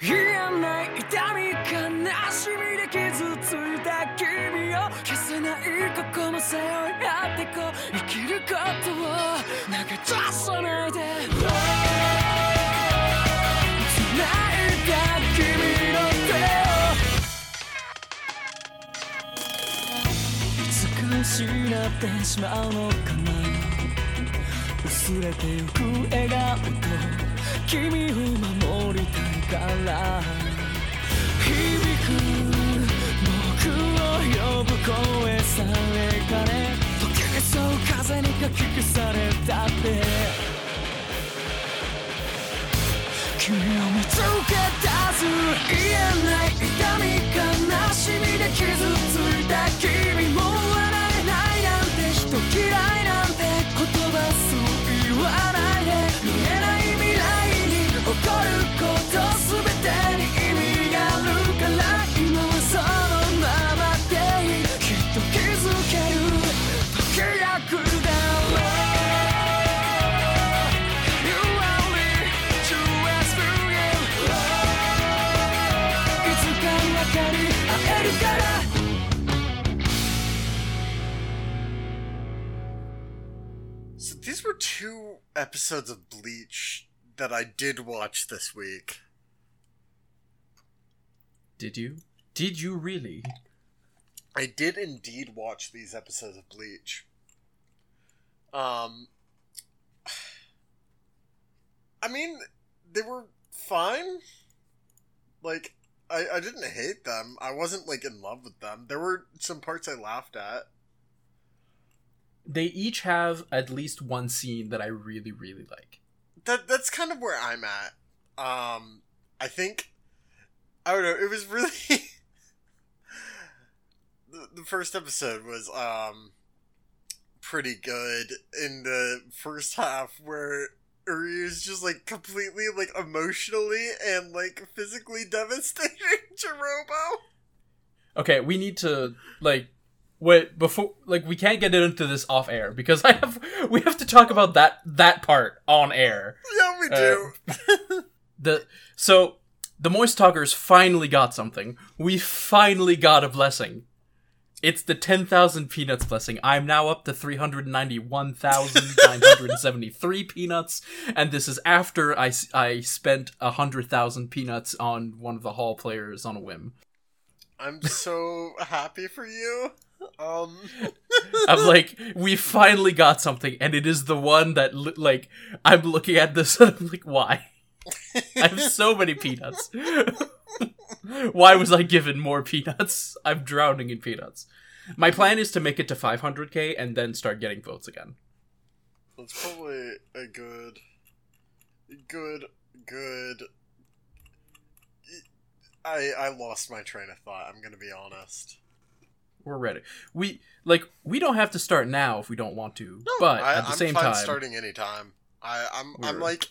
言えない痛み悲しみで傷ついた君を消せない過去も背負い合ってこう生きることを投げ出さないで。繋いだ君の手をいつか失ってしまうのかな。薄れてゆく笑顔と君を守りたい。から。響く僕を呼ぶ声さえかね。溶けそう風にかき消されたって。君を見つけ出す言えない痛み悲しみで傷ついた君も笑えないなんて人嫌いなんて言葉そう言わない。Episodes of Bleach that I did watch this week. Did you? Did you really? I did indeed watch these episodes of Bleach. Um I mean, they were fine. Like I, I didn't hate them. I wasn't like in love with them. There were some parts I laughed at. They each have at least one scene that I really, really like. That that's kind of where I'm at. Um I think I don't know, it was really the, the first episode was um pretty good in the first half where Uryu is just like completely like emotionally and like physically devastating Jirobo. Okay, we need to like wait before like we can't get into this off air because I have we have to talk about that that part on air. Yeah, we do. Um, the so the Moist Talkers finally got something. We finally got a blessing. It's the 10,000 peanuts blessing. I'm now up to 391,973 peanuts, and this is after I, I spent 100,000 peanuts on one of the hall players on a whim. I'm so happy for you. Um I'm like, we finally got something, and it is the one that, like, I'm looking at this and I'm like, why? I have so many peanuts. why was I given more peanuts? I'm drowning in peanuts. My plan is to make it to 500k and then start getting votes again. That's probably a good, good, good. I I lost my train of thought. I'm gonna be honest. We're ready. We like we don't have to start now if we don't want to, No, but I, at the I'm same fine time, starting anytime. I I'm I'm like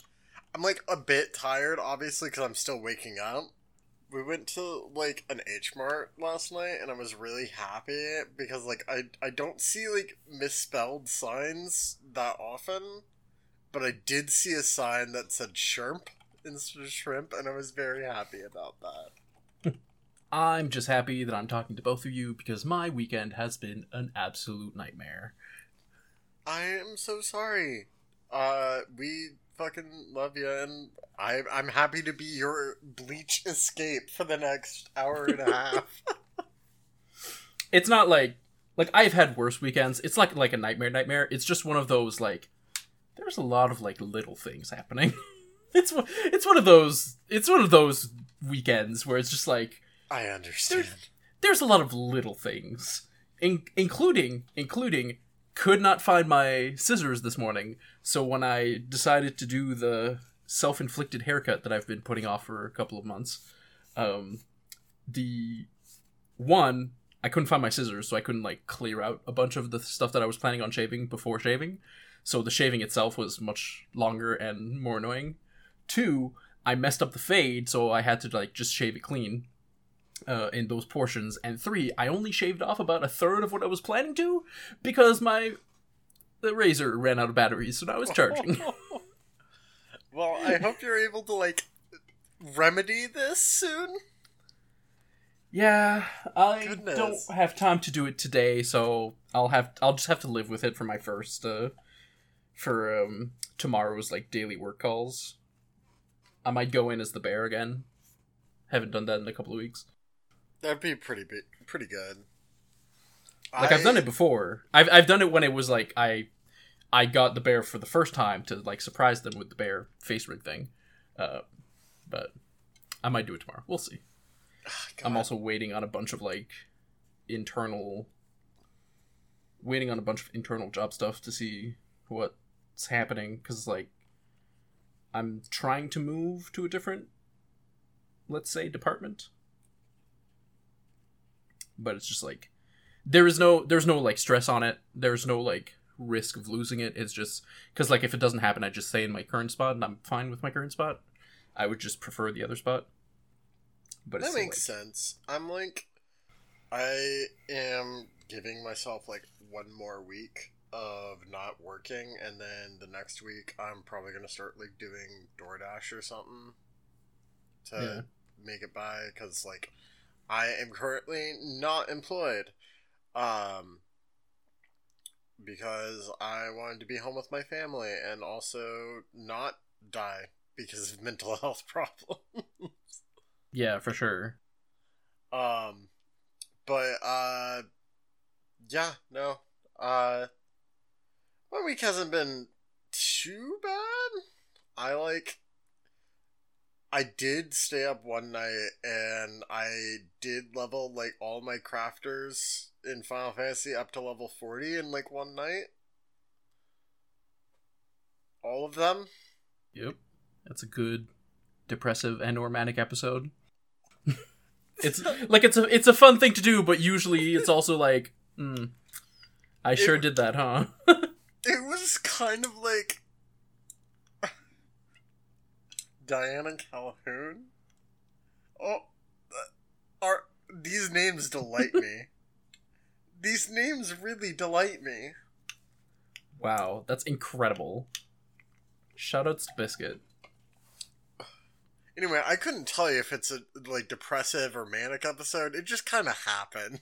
I'm like a bit tired, obviously, because I'm still waking up. We went to like an H Mart last night, and I was really happy because like I I don't see like misspelled signs that often, but I did see a sign that said shrimp instead of shrimp, and I was very happy about that. I'm just happy that I'm talking to both of you because my weekend has been an absolute nightmare. I am so sorry. Uh, we fucking love you, and I I'm happy to be your bleach escape for the next hour and a half. It's not like like I've had worse weekends. It's like like a nightmare nightmare. It's just one of those like there's a lot of like little things happening. it's it's one of those it's one of those weekends where it's just like I understand. there's a lot of little things, in- including including could not find my scissors this morning. So when I decided to do the self-inflicted haircut that I've been putting off for a couple of months, um, the one I couldn't find my scissors, so I couldn't like clear out a bunch of the stuff that I was planning on shaving before shaving. So the shaving itself was much longer and more annoying. Two, I messed up the fade, so I had to like just shave it clean uh, in those portions. And three, I only shaved off about a third of what I was planning to because my the razor ran out of batteries, so now I was charging. well, I hope you're able to like remedy this soon? Yeah, I Goodness. don't have time to do it today, so I'll have I'll just have to live with it for my first uh for um tomorrow's like daily work calls. I might go in as the bear again. Haven't done that in a couple of weeks. That'd be pretty big, pretty good. Like I, have done it before. I've I've done it when it was like I I got the bear for the first time to like surprise them with the bear face rig thing. Uh but I might do it tomorrow. We'll see. I'm also waiting on a bunch of like internal waiting on a bunch of internal job stuff to see what's happening cuz like I'm trying to move to a different let's say department. But it's just like there is no there's no like stress on it. There's no like risk of losing it. It's just cuz like if it doesn't happen I just stay in my current spot and I'm fine with my current spot. I would just prefer the other spot. But that makes like- sense. I'm like, I am giving myself like one more week of not working, and then the next week I'm probably gonna start like doing DoorDash or something to Yeah. make it by because like I am currently not employed, um, because I wanted to be home with my family and also not die because of mental health problems. Yeah, for sure. Um, but uh, yeah, no. Uh, my week hasn't been too bad. I like. I did stay up one night and I did level like all my crafters in Final Fantasy up to level 40 in like one night. All of them. Yep. That's a good depressive and or manic episode. it's like it's a it's a fun thing to do, but usually it's also like, hmm, I sure It- did that, huh? It was kind of like Diana Calhoun. Oh, uh, are these names delight me? these names really delight me. wow, that's incredible. Shoutouts to Biscuit. Anyway, I couldn't tell you if it's a like depressive or manic episode. It just kind of happened.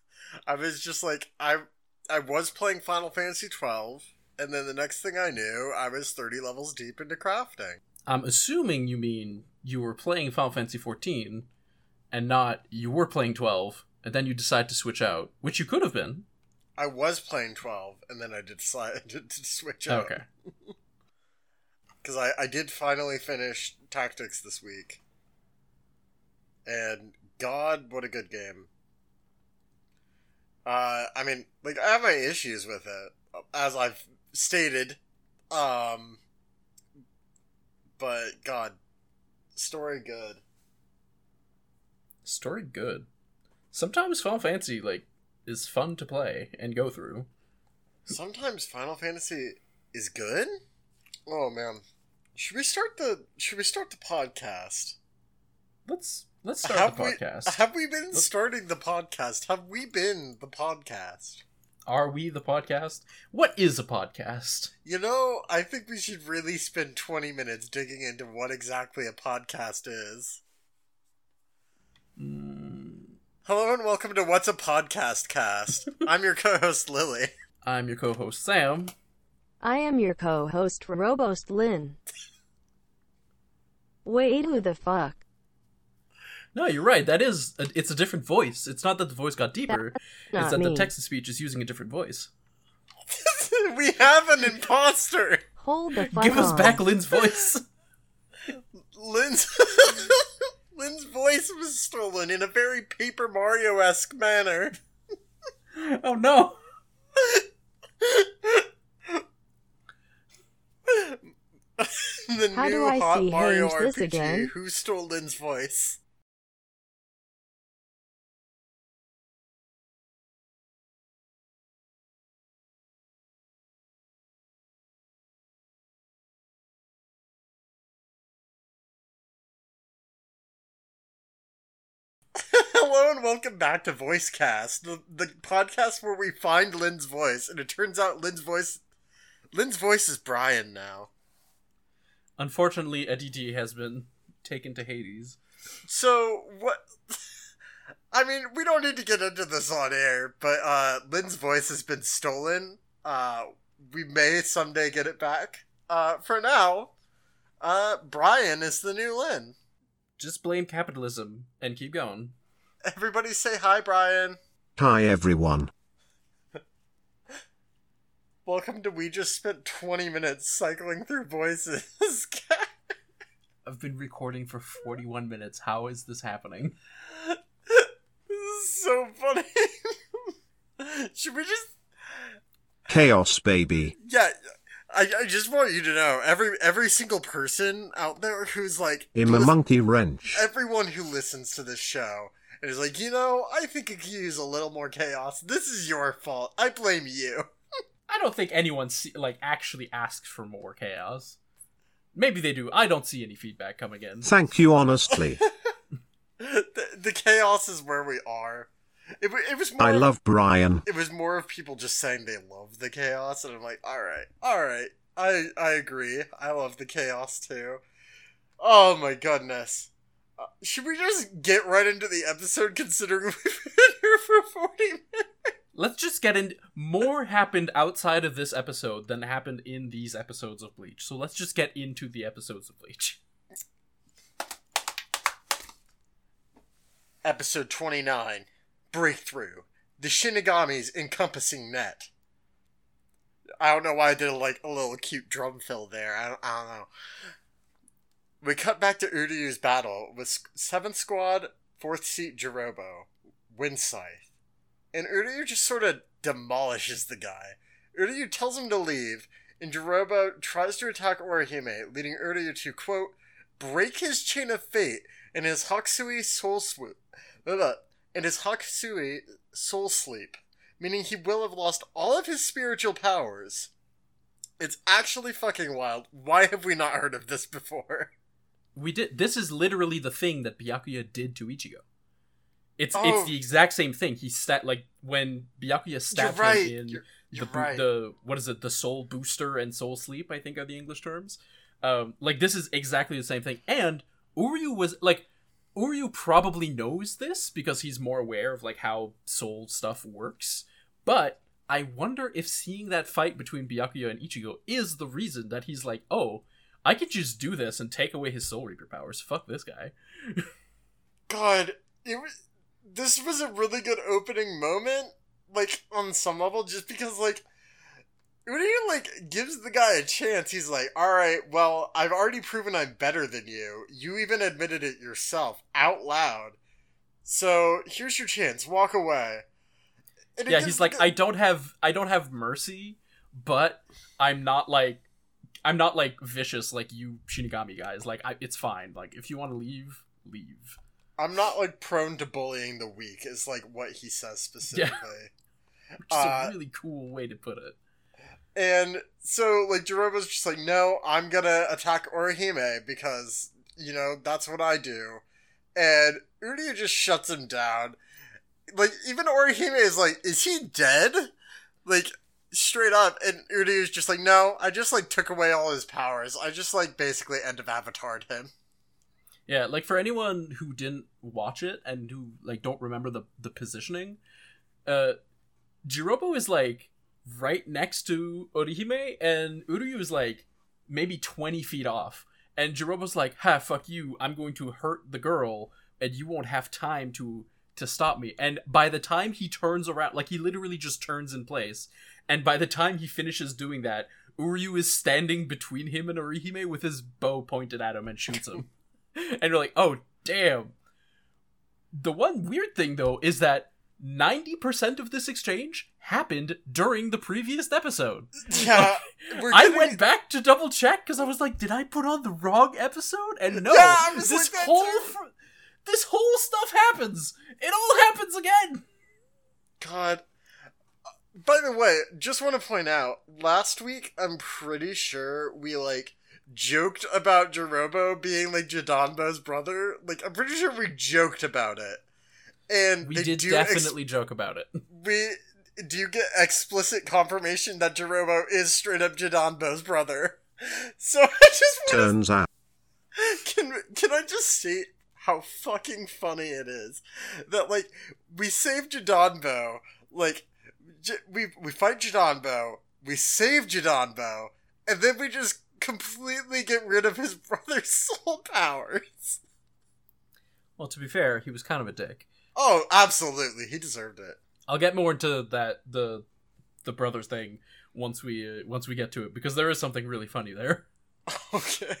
I was just like I I was playing Final Fantasy 12 and then the next thing I knew, I was 30 levels deep into crafting. I'm assuming you mean you were playing Final Fantasy 14 and not you were playing 12 and then you decide to switch out, which you could have been. I was playing 12 and then I decided to, to switch out. Okay. Because I, I did finally finish Tactics this week. And God, what a good game. Uh, I mean, like, I have my issues with it, as I've stated. Um, but God, story good. Story good. Sometimes Final Fantasy like is fun to play and go through. Sometimes Final Fantasy is good. Oh man, should we start the Should we start the podcast? Let's let's uh, start have the we, podcast. Have we been Let's- starting the podcast? Have we been the podcast? Are we the podcast? What is a podcast? You know, I think we should really spend 20 minutes digging into what exactly a podcast is. Mm, Hello and welcome to What's a Podcast Cast. I'm your co host, Lily. I'm your co-host Sam. I am your co-host Robost Lynn. Wait, who the fuck? No, you're right. That is a, it's a different voice. It's not that the voice got deeper. it's Not that the me. text to speech is using a different voice. we have an imposter! Hold the fuck Give us back Lynn's voice. Lynn's. Lynn's voice was stolen in a very Paper Mario esque manner. oh no. the How new do I Hot see Mario Haynes this again? Who stole Lynn's voice? Hello and welcome back to Voicecast, the, the podcast where we find Lynn's voice, and it turns out Lynn's voice, Lynn's voice is Brian now. Unfortunately, Aditi has been taken to Hades. So what? I mean, we don't need to get into this on air, but uh, Lynn's voice has been stolen. Uh, we may someday get it back. Uh, for now, uh, Brian is the new Lynn. Just blame capitalism and keep going. Everybody say hi, Brian. Hi everyone. Welcome to We Just Spent 20 Minutes Cycling Through Voices. I've been recording for 41 minutes. How is this happening? this is so funny. Should we just Chaos baby. Yeah, I, I just want you to know every every single person out there who's like In a monkey wrench. everyone who listens to this show and is like, you know, I think it could use a little more chaos. This is your fault. I blame you. I don't think anyone see, like actually asks for more chaos. Maybe they do. I don't see any feedback coming in. Thank you honestly. the, the chaos is where we are. It, it was more I of- love Brian. it was more of people just saying they love the chaos and I'm like, all right, all right. I I agree. I love the chaos too. Oh my goodness. Uh, should we just get right into the episode considering we've been here for 40 minutes? Let's just get in. More happened outside of this episode than happened in these episodes of Bleach. So let's just get into the episodes of Bleach. Episode 29 Breakthrough The Shinigami's Encompassing Net. I don't know why I did like a little cute drum fill there. I don't, I don't know. We cut back to Uryu's battle with 7th Squad, 4th Seat Jirobo, Wind Scythe. And Uryu just sort of demolishes the guy. Uryu tells him to leave, and Jirobo tries to attack Orihime, leading Uryu to, quote, break his chain of fate and his Hakusui soul swoop. And his Hakusui soul sleep, meaning he will have lost all of his spiritual powers. It's actually fucking wild. Why have we not heard of this before? We did. This is literally the thing that Byakuya did to Ichigo. It's Oh. it's the exact same thing. He stat like when Byakuya stabbed right. him in You're, the you're bo- right. the what is it? The soul booster and soul sleep. I think are the English terms. Um, like this is exactly the same thing. And Uryu was like Uryu probably knows this because he's more aware of like how soul stuff works. But I wonder if seeing that fight between Byakuya and Ichigo is the reason that he's like, oh, I could just do this and take away his Soul Reaper powers. Fuck this guy. God, it was. This was a really good opening moment, like on some level, just because like when he like gives the guy a chance, he's like, "All right, well, I've already proven I'm better than you. You even admitted it yourself out loud. So here's your chance. Walk away." And yeah, he's like, guy- I don't have, I don't have mercy, but I'm not like, I'm not like vicious like you Shinigami guys. Like, I, it's fine. Like, if you want to leave, leave. I'm not like prone to bullying the weak. Is like what he says specifically. Which is Uh, a really cool way to put it. And so, like, Jirobo's just like, no, I'm gonna attack Orihime because, you know, that's what I do. And Uryu just shuts him down. Like, even Orihime is like, is he dead? Like, straight up. And Uryu's just like, no, I just, like, took away all his powers. I just, like, basically end of avatared him. Yeah, like for anyone who didn't watch it and who like don't remember the the positioning, uh Jirobo is like right next to Orihime and Uryu is like maybe 20 feet off. And Jirobo's like, "Ha, fuck you. I'm going to hurt the girl and you won't have time to to stop me." And by the time he turns around, like he literally just turns in place, and by the time he finishes doing that, Uryu is standing between him and Orihime with his bow pointed at him and shoots him. and you're like, oh damn. The one weird thing though is that 90% of this exchange happened during the previous episode. Yeah. I went back to double check because I was like, did I put on the wrong episode? And no, Yeah, this like whole fr- this whole stuff happens. It all happens again. God. By the way, just want to point out, last week I'm pretty sure we like joked about Jirobo being like Jidanbo's brother. Like I'm pretty sure we joked about it. And We they did do ex- definitely joke about it. we do you get explicit confirmation that Jirobo is straight up Jidanbo's brother? So I just want Turns out. can can I just state how fucking funny it is that like we saved Jidanbo, like J- we we fight Jidanbo, we save Jidanbo, and then we just completely get rid of his brother's soul powers. Well, to be fair, he was kind of a dick. Oh, absolutely, he deserved it. I'll get more into that the the brothers thing once we uh, once we get to it because there is something really funny there. Okay.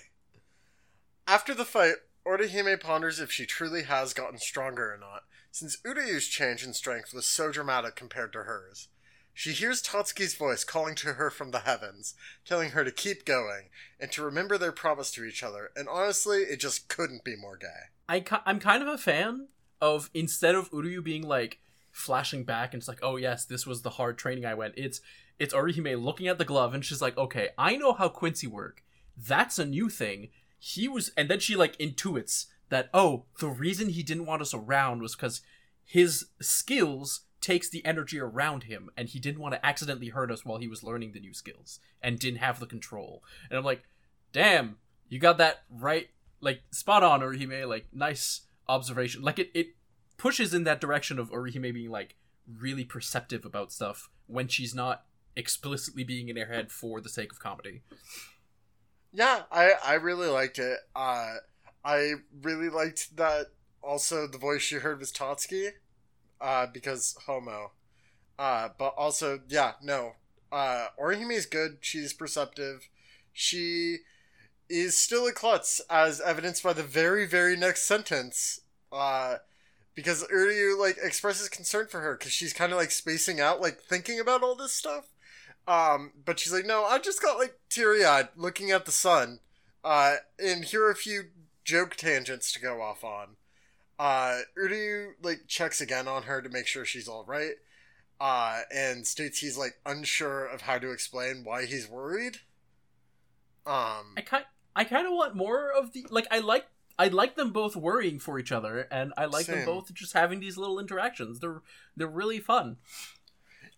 After the fight, Orihime ponders if she truly has gotten stronger or not, since Uryu's change in strength was so dramatic compared to hers. She hears Tatsuki's voice calling to her from the heavens, telling her to keep going and to remember their promise to each other, and honestly, it just couldn't be more gay. I ki- I'm kind of a fan of instead of Uryu being like flashing back and it's like, oh yes, this was the hard training I went. It's it's Orihime looking at the glove and she's like, okay, I know how Quincy work. That's a new thing. He was, and then she like intuits that oh, the reason he didn't want us around was because his skills takes the energy around him, and he didn't want to accidentally hurt us while he was learning the new skills and didn't have the control. And I'm like, damn, you got that right, like spot on, Orihime. Like nice observation. Like it, it pushes in that direction of Orihime being like really perceptive about stuff when she's not explicitly being in her head for the sake of comedy. Yeah, I I really liked it. Uh, I really liked that. Also, the voice you heard was Tatsuki, uh, because homo. Uh, but also, yeah, no. Uh, Orihime is good. She's perceptive. She is still a klutz, as evidenced by the very, very next sentence. Uh, because Uryu like expresses concern for her because she's kind of like spacing out, like thinking about all this stuff. Um, but she's like, no, I just got like teary eyed looking at the sun. Uh, and here are a few joke tangents to go off on. Uh, Uryu like checks again on her to make sure she's all right. Uh, and states he's like unsure of how to explain why he's worried. Um, I kind I kind of want more of the like I like I like them both worrying for each other and I like them both just having these little interactions. They're they're really fun.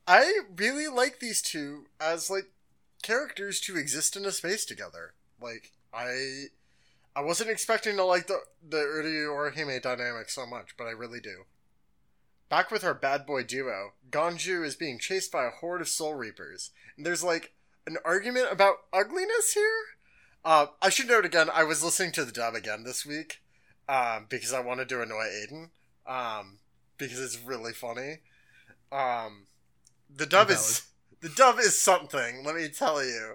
I really like these two as like characters to exist in a space together. Like I I wasn't expecting to like the the Uryu Orihime dynamic so much, but I really do. Back with our bad boy duo, Ganju is being chased by a horde of soul reapers, and there's like an argument about ugliness here. Uh, I should note again, I was listening to the dub again this week, um, because I wanted to annoy Aiden, um, because it's really funny. Um, the dub is the dub is something. Let me tell you.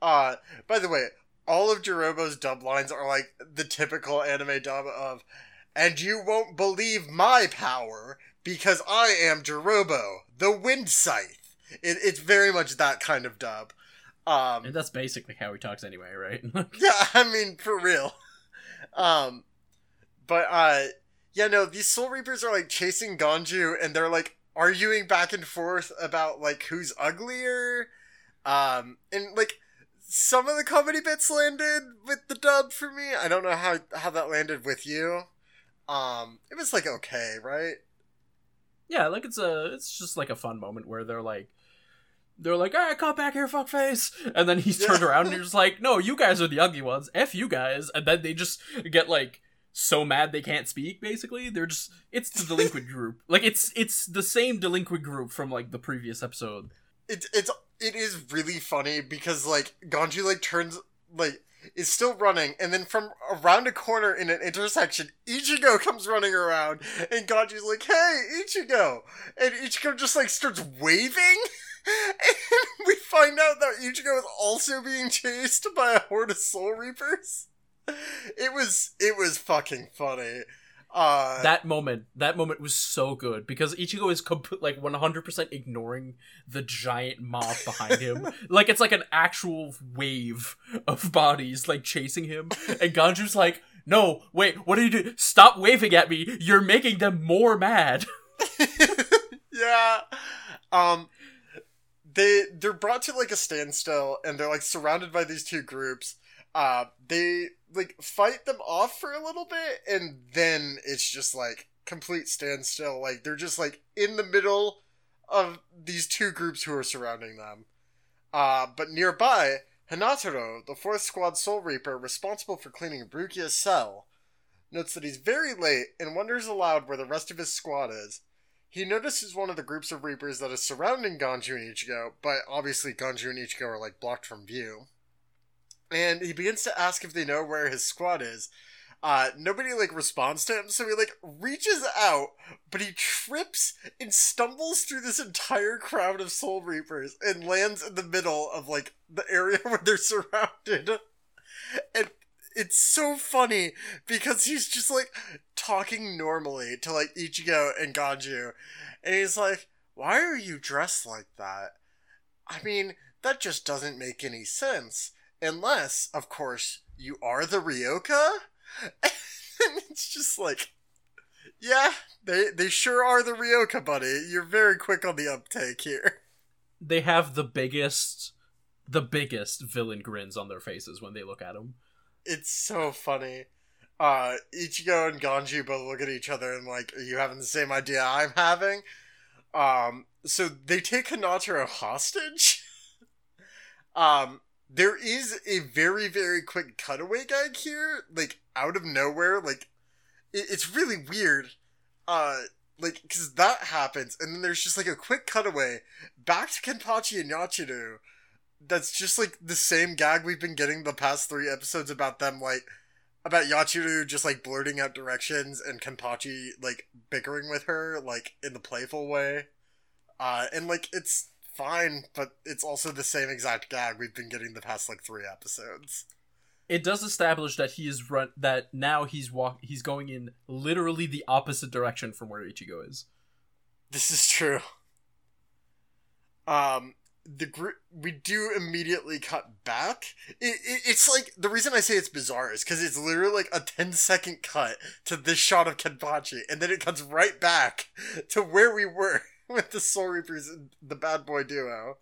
Uh, by the way, all of Jirobo's dub lines are like the typical anime dub of, "And you won't believe my power because I am Jirobo, the Wind Scythe." It, it's very much that kind of dub. Um, And that's basically how he talks anyway, right? yeah, I mean for real. Um, but uh, yeah, no, these Soul Reapers are like chasing Ganju, and they're like arguing back and forth about like who's uglier. Um, and like some of the comedy bits landed with the dub for me. I don't know how how that landed with you. Um, it was like okay, right? yeah, like it's a it's just like a fun moment where they're like they're like, "Ah, come back here, fuckface," and then he's turned Yeah. around and just like, "No, you guys are the ugly ones. F you guys," and then they just get like so mad they can't speak. Basically, they're just it's the delinquent group. Like it's it's the same delinquent group from like the previous episode. it's it's it is really funny because like Ganju like turns like is still running and then from around a corner in an intersection Ichigo comes running around and Ganju's like hey Ichigo! And Ichigo just like starts waving and we find out that Ichigo is also being chased by a horde of soul reapers. It was it was fucking funny uh that moment that moment was so good because ichigo is comp- like 100% ignoring the giant mob behind him. Like it's like an actual wave of bodies like chasing him. And ganju's like no wait what are you doing stop waving at me. You're making them more mad. Yeah. Um they they're brought to like a standstill and they're like surrounded by these two groups. Uh they like fight them off for a little bit and then it's just like complete standstill. Like they're just like in the middle of these two groups who are surrounding them. Uh but nearby, Hanataro, the fourth squad Soul Reaper responsible for cleaning Rukia's cell, notes that he's very late and wonders aloud where the rest of his squad is. He notices one of the groups of Reapers that is surrounding Ganju and Ichigo, but obviously Ganju and Ichigo are like blocked from view. And he begins to ask if they know where his squad is. Uh, nobody like responds to him, so he like reaches out, but he trips and stumbles through this entire crowd of Soul Reapers and lands in the middle of like the area where they're surrounded. And it's so funny because he's just like talking normally to like Ichigo and Ganju, and he's like, "Why are you dressed like that? I mean, that just doesn't make any sense, unless, of course, you are the Ryoka." and it's just like, yeah, they they sure are the Ryoka, buddy. You're very quick on the uptake here. They have the biggest, the biggest villain grins on their faces when they look at him. It's so funny. Uh, Ichigo and Ganju both look at each other and like, are you having the same idea I'm having? Um, so they take Hanataro hostage. um, there is a very very quick cutaway gag here, like out of nowhere. Like, it, it's really weird. Uh, like because that happens, and then there's just like a quick cutaway back to Kenpachi and Yachiru. That's just like the same gag we've been getting the past three episodes about them, like about Yachiru just like blurting out directions and Kenpachi like bickering with her, like in the playful way. Uh, and like it's fine, but it's also the same exact gag we've been getting the past like three episodes. It does establish that he is run that now he's walk he's going in literally the opposite direction from where Ichigo is. This is true. Um, the group we do immediately cut back. It, it, it's like the reason I say it's bizarre is because it's literally like a 10 second cut to this shot of Kenpachi, and then it cuts right back to where we were with the Soul Reapers the Bad Boy duo.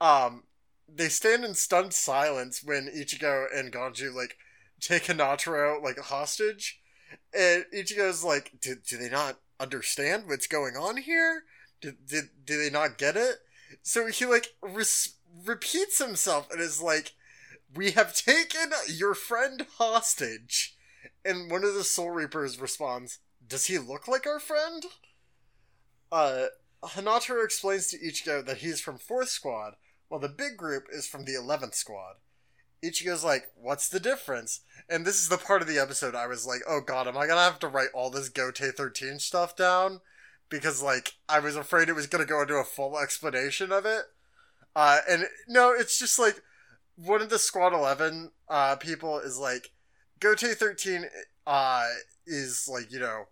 Um, they stand in stunned silence when Ichigo and Ganju like take Hanataro like a hostage, and Ichigo's like, "Do do they not understand what's going on here? Did did do they not get it?" So he like res- repeats himself and is like, "We have taken your friend hostage," and one of the Soul Reapers responds, "Does he look like our friend?" Uh, Hanataro explains to Ichigo that he's from 4th Squad, while the big group is from the 11th Squad. Ichigo's like, what's the difference? And this is the part of the episode I was like, oh god, am I gonna have to write all this Gotei 13 stuff down? Because, like, I was afraid it was gonna go into a full explanation of it. Uh, and no, it's just like, one of the Squad 11 uh, people is like, Gotei 13 uh, is like, you know,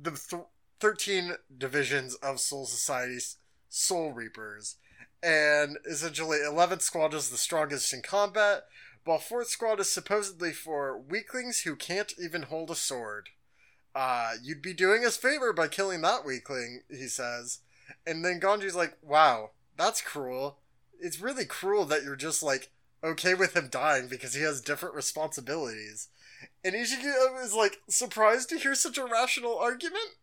the th- 13 divisions of Soul Society's Soul Reapers. And essentially, 11th Squad is the strongest in combat, while 4th Squad is supposedly for weaklings who can't even hold a sword. Uh, you'd be doing us favor by killing that weakling, he says. And then Ganju's like, wow, that's cruel. It's really cruel that you're just like, okay with him dying because he has different responsibilities. And Ichigo is like surprised to hear such a rational argument.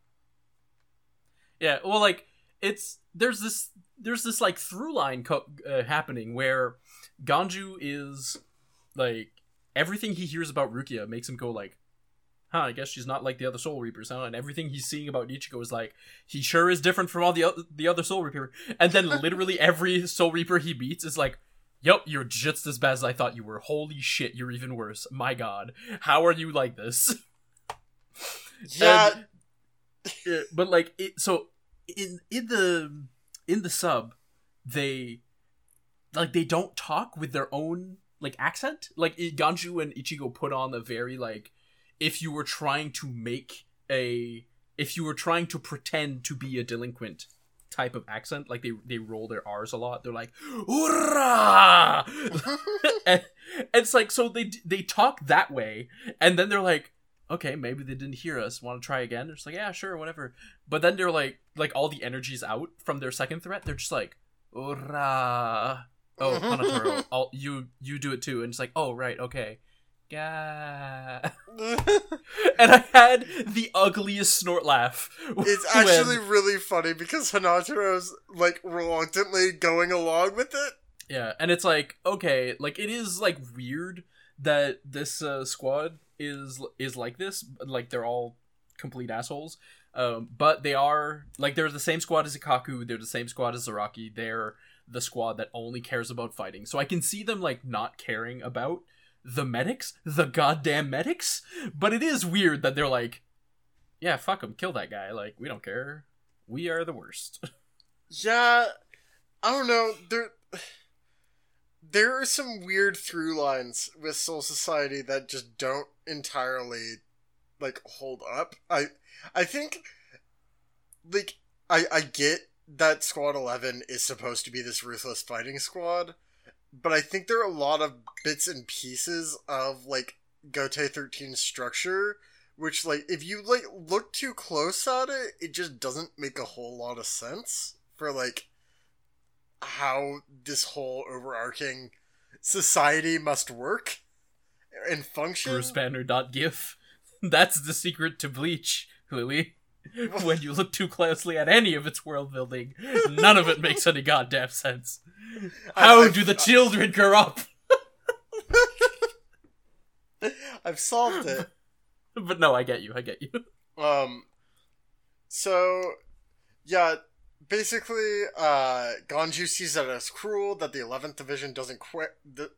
Yeah, well, like it's there's this there's this like through line co- uh, happening where Ganju is like everything he hears about Rukia makes him go like, "Huh, I guess she's not like the other Soul Reapers, huh?" And everything he's seeing about Ichigo is like, he sure is different from all the o- the other Soul Reaper. And then literally every Soul Reaper he beats is like. Yep, you're just as bad as I thought you were. Holy shit, you're even worse. My god. How are you like this? Yeah, And- yeah, but like it, so in in the in the sub they like they don't talk with their own like accent. Like ganju and ichigo put on a very like if you were trying to make a if you were trying to pretend to be a delinquent type of accent like they they roll their r's a lot. They're like Hurrah! and, and it's like so they they talk that way and then they're like okay maybe they didn't hear us. Want to try again? It's like yeah sure whatever. But then they're like like all the energy's out from their second threat they're just like Ura. oh Hanataro, I'll, you you do it too and it's like oh right okay yeah and i had the ugliest snort laugh it's when- actually really funny because Hanataro's like reluctantly going along with it. Yeah, and it's like okay, like it is like weird that this uh, squad is is like this, like they're all complete assholes. Um, but they are like they're the same squad as Ikkaku. They're the same squad as Zaraki. They're the squad that only cares about fighting. So I can see them like not caring about the medics, the goddamn medics. But it is weird that they're like, yeah, fuck them, kill that guy. Like we don't care. We are the worst. Yeah, I don't know. There, there are some weird through lines with Soul Society that just don't entirely like hold up. I, I think, like, I I get that Squad Eleven is supposed to be this ruthless fighting squad, but I think there are a lot of bits and pieces of like Gotei 13's structure which like if you like look too close at it it just doesn't make a whole lot of sense for like how this whole overarching society must work and function Bruce Banner gif. That's the secret to Bleach, Lily. when you look too closely at any of its world building, none of it makes any goddamn sense. How I- do the children grow up? i've solved it But no, I get you. I get you. Um, so yeah, basically, uh, Ganju sees that as cruel that the Eleventh Division doesn't quit, th-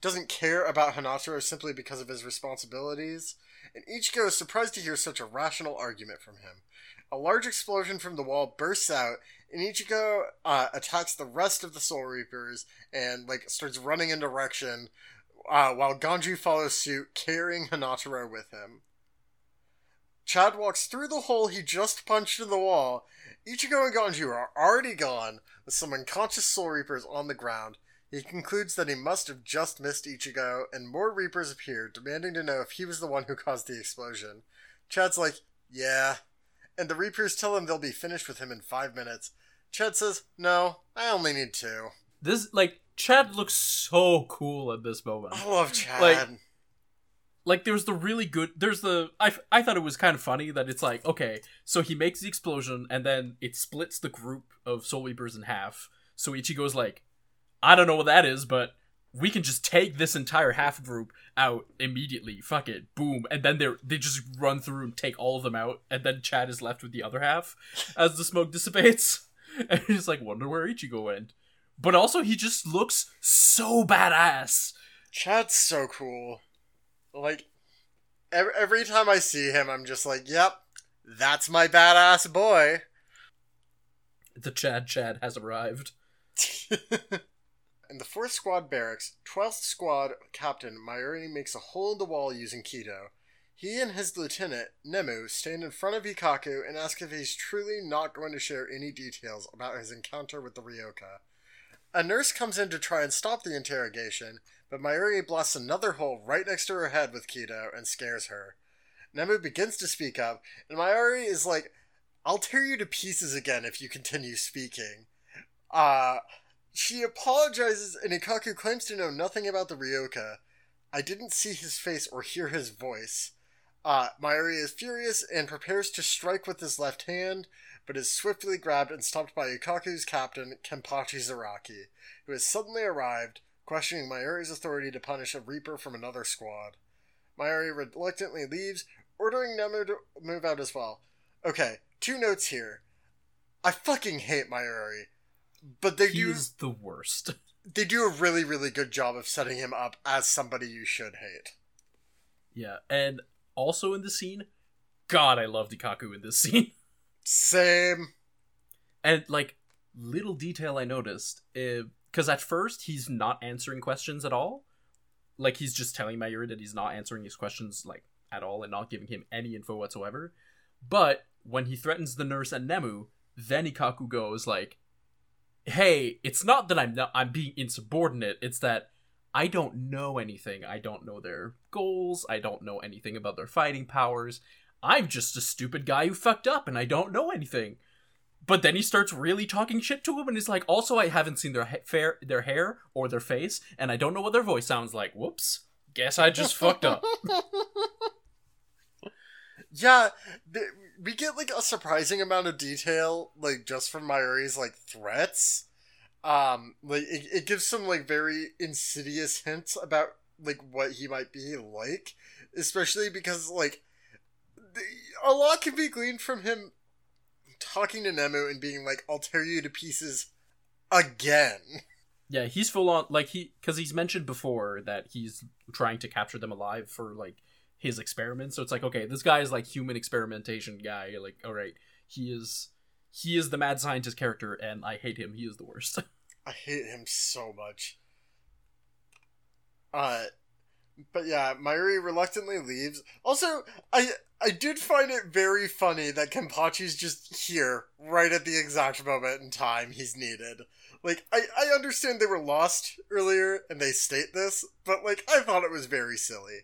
doesn't care about Hanataro simply because of his responsibilities, and Ichigo is surprised to hear such a rational argument from him. A large explosion from the wall bursts out, and Ichigo uh, attacks the rest of the Soul Reapers and like starts running in direction, uh, while Ganju follows suit, carrying Hanataro with him. Chad walks through the hole he just punched in the wall. Ichigo and Ganju are already gone, with some unconscious Soul Reapers on the ground. He concludes that he must have just missed Ichigo, and more Reapers appear, demanding to know if he was the one who caused the explosion. Chad's like, yeah. And the Reapers tell him they'll be finished with him in five minutes. Chad says, no, I only need two. This like Chad looks so cool at this moment. I love Chad. Like- like there's the really good there's the I, I thought it was kind of funny that it's like okay so he makes the explosion and then it splits the group of soul reapers in half so ichigo's like i don't know what that is but we can just take this entire half group out immediately. Fuck it. Boom. And then they're they just run through and take all of them out and then chad is left with the other half as the smoke dissipates. And he's like wonder where ichigo went. But also he just looks so badass. Chad's so cool. Like, every, every time I see him, I'm just like, yep, that's my badass boy. the chad chad has arrived In the 4th Squad barracks, 12th Squad Captain Mayuri makes a hole in the wall using Kido. He and his lieutenant, Nemu, stand in front of Ikkaku and ask if he's truly not going to share any details about his encounter with the Ryoka. A nurse comes in to try and stop the interrogation, but Mayuri blasts another hole right next to her head with Kido and scares her. Nemu begins to speak up, and Mayuri is like, I'll tear you to pieces again if you continue speaking. Uh, she apologizes, and Ikkaku claims to know nothing about the Ryoka. I didn't see his face or hear his voice. Uh, Mayuri is furious and prepares to strike with his left hand, but is swiftly grabbed and stopped by Ikkaku's captain, Kenpachi Zaraki, who has suddenly arrived, questioning Mayuri's authority to punish a Reaper from another squad. Mayuri reluctantly leaves, ordering Nemu to move out as well. Okay, two notes here. I fucking hate Mayuri, but they do He's the worst. they do a really really good job of setting him up as somebody you should hate. Yeah, and also in the scene, God, I love Ikkaku in this scene. Same. And like little detail I noticed, eh, because at first he's not answering questions at all. Like he's just telling Mayuri that he's not answering his questions like at all and not giving him any info whatsoever. But when he threatens the nurse and Nemu, then Ikkaku goes like, "Hey, it's not that I'm not, I'm being insubordinate. It's that I don't know anything. I don't know their goals. I don't know anything about their fighting powers. I'm just a stupid guy who fucked up and I don't know anything." But then he starts really talking shit to him, and he's like, "Also, I haven't seen their ha- fair, their hair or their face, and I don't know what their voice sounds like. Whoops. Guess I just fucked up." Yeah, th- we get like a surprising amount of detail, like just from Mayuri's like threats. um like it, it gives some like very insidious hints about like what he might be like especially because like a lot can be gleaned from him talking to nemu and being like i'll tear you to pieces again Yeah, he's full on like he because he's mentioned before that he's trying to capture them alive for like his experiments. So it's like, okay, this guy is like human experimentation guy. Like, all right, he is he is the mad scientist character, and I hate him. He is the worst. I hate him so much. Uh, but yeah, Mayuri reluctantly leaves. Also, I I did find it very funny that Kenpachi's just here, right at the exact moment in time he's needed. Like, I, I understand they were lost earlier and they state this, but like, I thought it was very silly.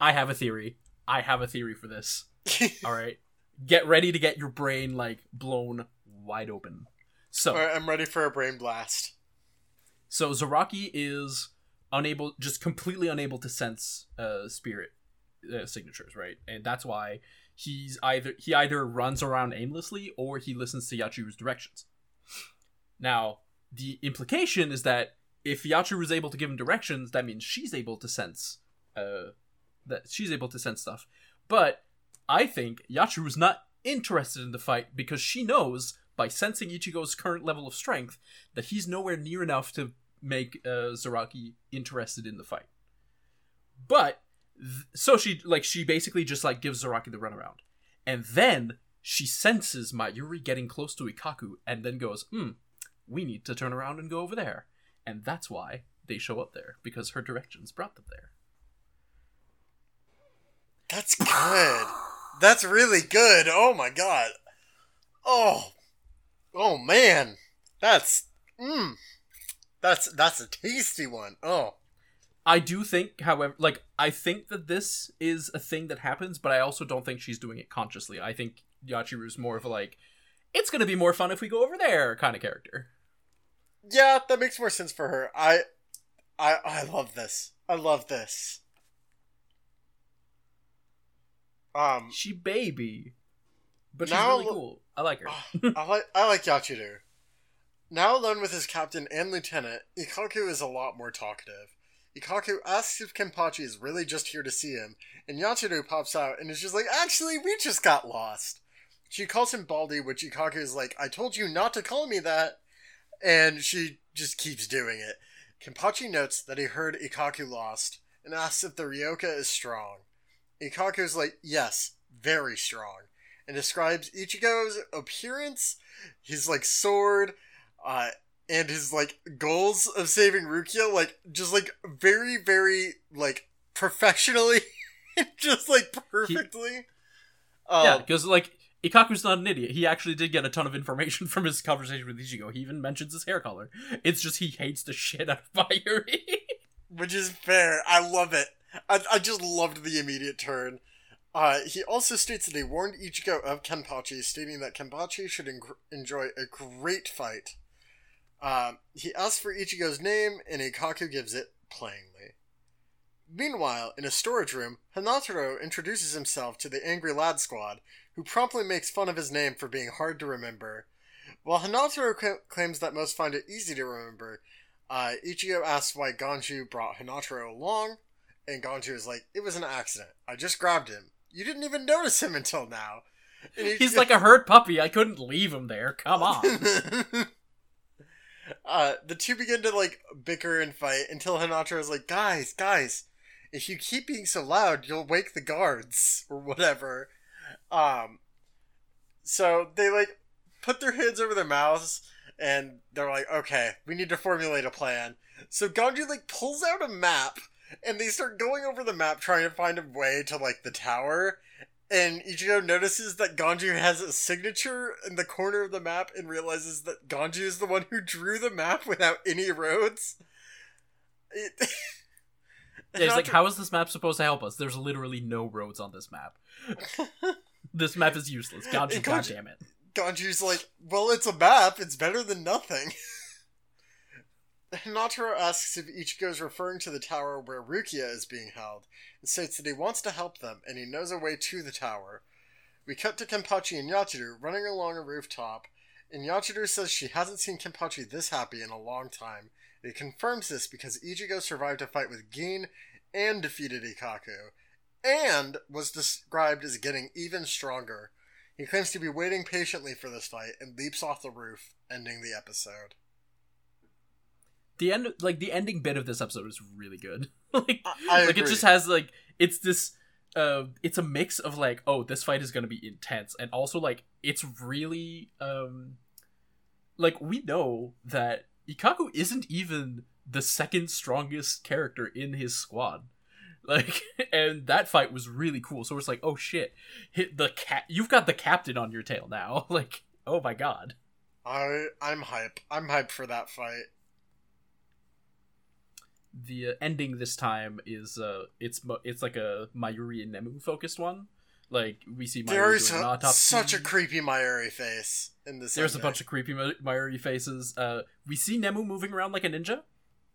I have a theory. I have a theory for this. All right, get ready to get your brain like blown wide open. So, Alright, I'm ready for a brain blast. So Zaraki is unable, just completely unable to sense uh, spirit uh, signatures, right? And that's why he's either he either runs around aimlessly or he listens to Yachiru's directions. Now, the implication is that if Yachiru is able to give him directions, that means she's able to sense uh, that she's able to sense stuff. But I think Yachiru's not interested in the fight because she knows by sensing Ichigo's current level of strength that he's nowhere near enough to make uh, Zaraki interested in the fight. But th- so she like she basically just like gives Zaraki the runaround, and then she senses Mayuri getting close to Ikkaku, and then goes, "Hmm, we need to turn around and go over there," and that's why they show up there because her directions brought them there. That's good. That's really good. Oh my god. Oh. Oh man. That's mmm. That's that's a tasty one. Oh. I do think, however, like I think that this is a thing that happens, but I also don't think she's doing it consciously. I think Yachiru's more of a like, it's gonna be more fun if we go over there kind of character. Yeah, that makes more sense for her. I I I love this. I love this. Um She baby, but she's Now really cool. I like her. I like I like Yachiru. Now alone with his captain and lieutenant, Ikkaku is a lot more talkative. Ikkaku asks if Kenpachi is really just here to see him, and Yachiru pops out and is just like, actually, we just got lost. She calls him Baldy, which Ikkaku is like, I told you not to call me that, and she just keeps doing it. Kenpachi notes that he heard Ikkaku lost, and asks if the Ryoka is strong. Ikkaku is like, yes, very strong, and describes Ichigo's appearance, his like sword, uh, and his like goals of saving Rukia, like just like very, very like professionally, just like perfectly. Um, yeah, because like Ikkaku's not an idiot. He actually did get a ton of information from his conversation with Ichigo. He even mentions his hair color. It's just he hates the shit out of Mayuri. which is fair. I love it. I, I just loved the immediate turn. Uh, he also states that he warned Ichigo of Kenpachi, stating that Kenpachi should en- enjoy a great fight. Um, he asks for Ichigo's name, and Ikkaku gives it plainly. Meanwhile, in a storage room, Hanataro introduces himself to the Angry Lad Squad, who promptly makes fun of his name for being hard to remember. While Hanataro cl- claims that most find it easy to remember, uh, Ichigo asks why Ganju brought Hanataro along, and Ganju is like, "It was an accident. I just grabbed him. You didn't even notice him until now." And He's like a hurt puppy. I couldn't leave him there. Come on. uh, the two begin to like bicker and fight until Hanataro is like, "Guys, guys, if you keep being so loud, you'll wake the guards or whatever." Um, so they like put their hands over their mouths and they're like, "Okay, we need to formulate a plan." So Ganju like pulls out a map and they start going over the map trying to find a way to like the tower. And Ichigo notices that Ganju has a signature in the corner of the map and realizes that Ganju is the one who drew the map without any roads. It... Yeah, he's like, how is this map supposed to help us? There's literally no roads on this map. this map is useless. God, It God damn it. Ganju's like, well, it's a map. It's better than nothing. Hanataro asks if Ichigo is referring to the tower where Rukia is being held, and states that he wants to help them and he knows a way to the tower. We cut to Kenpachi and Yachiru running along a rooftop, And Yachiru says she hasn't seen Kenpachi this happy in a long time. He confirms this because Ichigo survived a fight with Gin and defeated Ikkaku, and was described as getting even stronger. He claims to be waiting patiently for this fight and leaps off the roof, ending the episode. The end like the ending bit of this episode is really good. Like like it just has like it's this uh it's a mix of like oh this fight is going to be intense and also like it's really um like we know that Ikkaku isn't even the second strongest character in his squad. Like and that fight was really cool. So it's like oh shit. Hit the cat you've got the captain on your tail now. Like oh my god. I I'm hype. I'm hype for that fight. The uh, ending this time is uh it's it's like a Mayuri and Nemu focused one. Like we see Mayuri There's doing an autopsy. such a creepy Mayuri face in this. There's a bunch of creepy Ma- Mayuri faces. Uh, we see Nemu moving around like a ninja.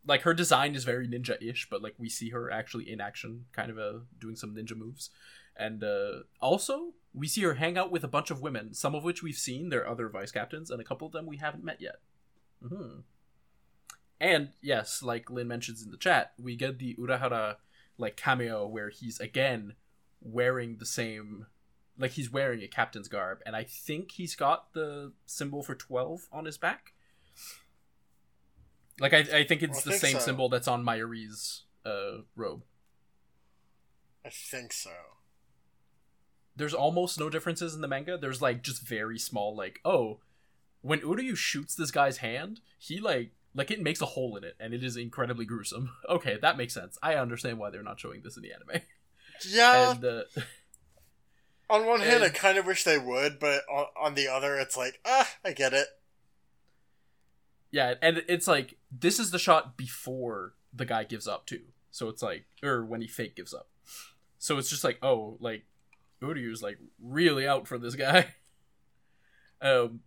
Like her design is very ninja-ish, but like we see her actually in action, kind of uh, doing some ninja moves. And uh, also, we see her hang out with a bunch of women, some of which we've seen. They're other vice captains, and a couple of them we haven't met yet. hmm And yes, like Lynn mentions in the chat, we get the Urahara like cameo where he's again wearing the same like he's wearing a captain's garb and i think he's got the symbol for 12 on his back like i, I think it's I the think same so. symbol that's on mayuri's uh, robe I think so. there's almost no differences in the manga there's like just very small like oh when uryu shoots this guy's hand he like like it makes a hole in it and it is incredibly gruesome okay that makes sense i understand why they're not showing this in the anime Yeah. and uh, on one hand, I kind of wish they would, but on, on the other, it's like, ah, I get it. Yeah, and it's like this is the shot before the guy gives up too. So it's like, or when he fake gives up. So it's just like, oh, like Uryu's like really out for this guy. Um,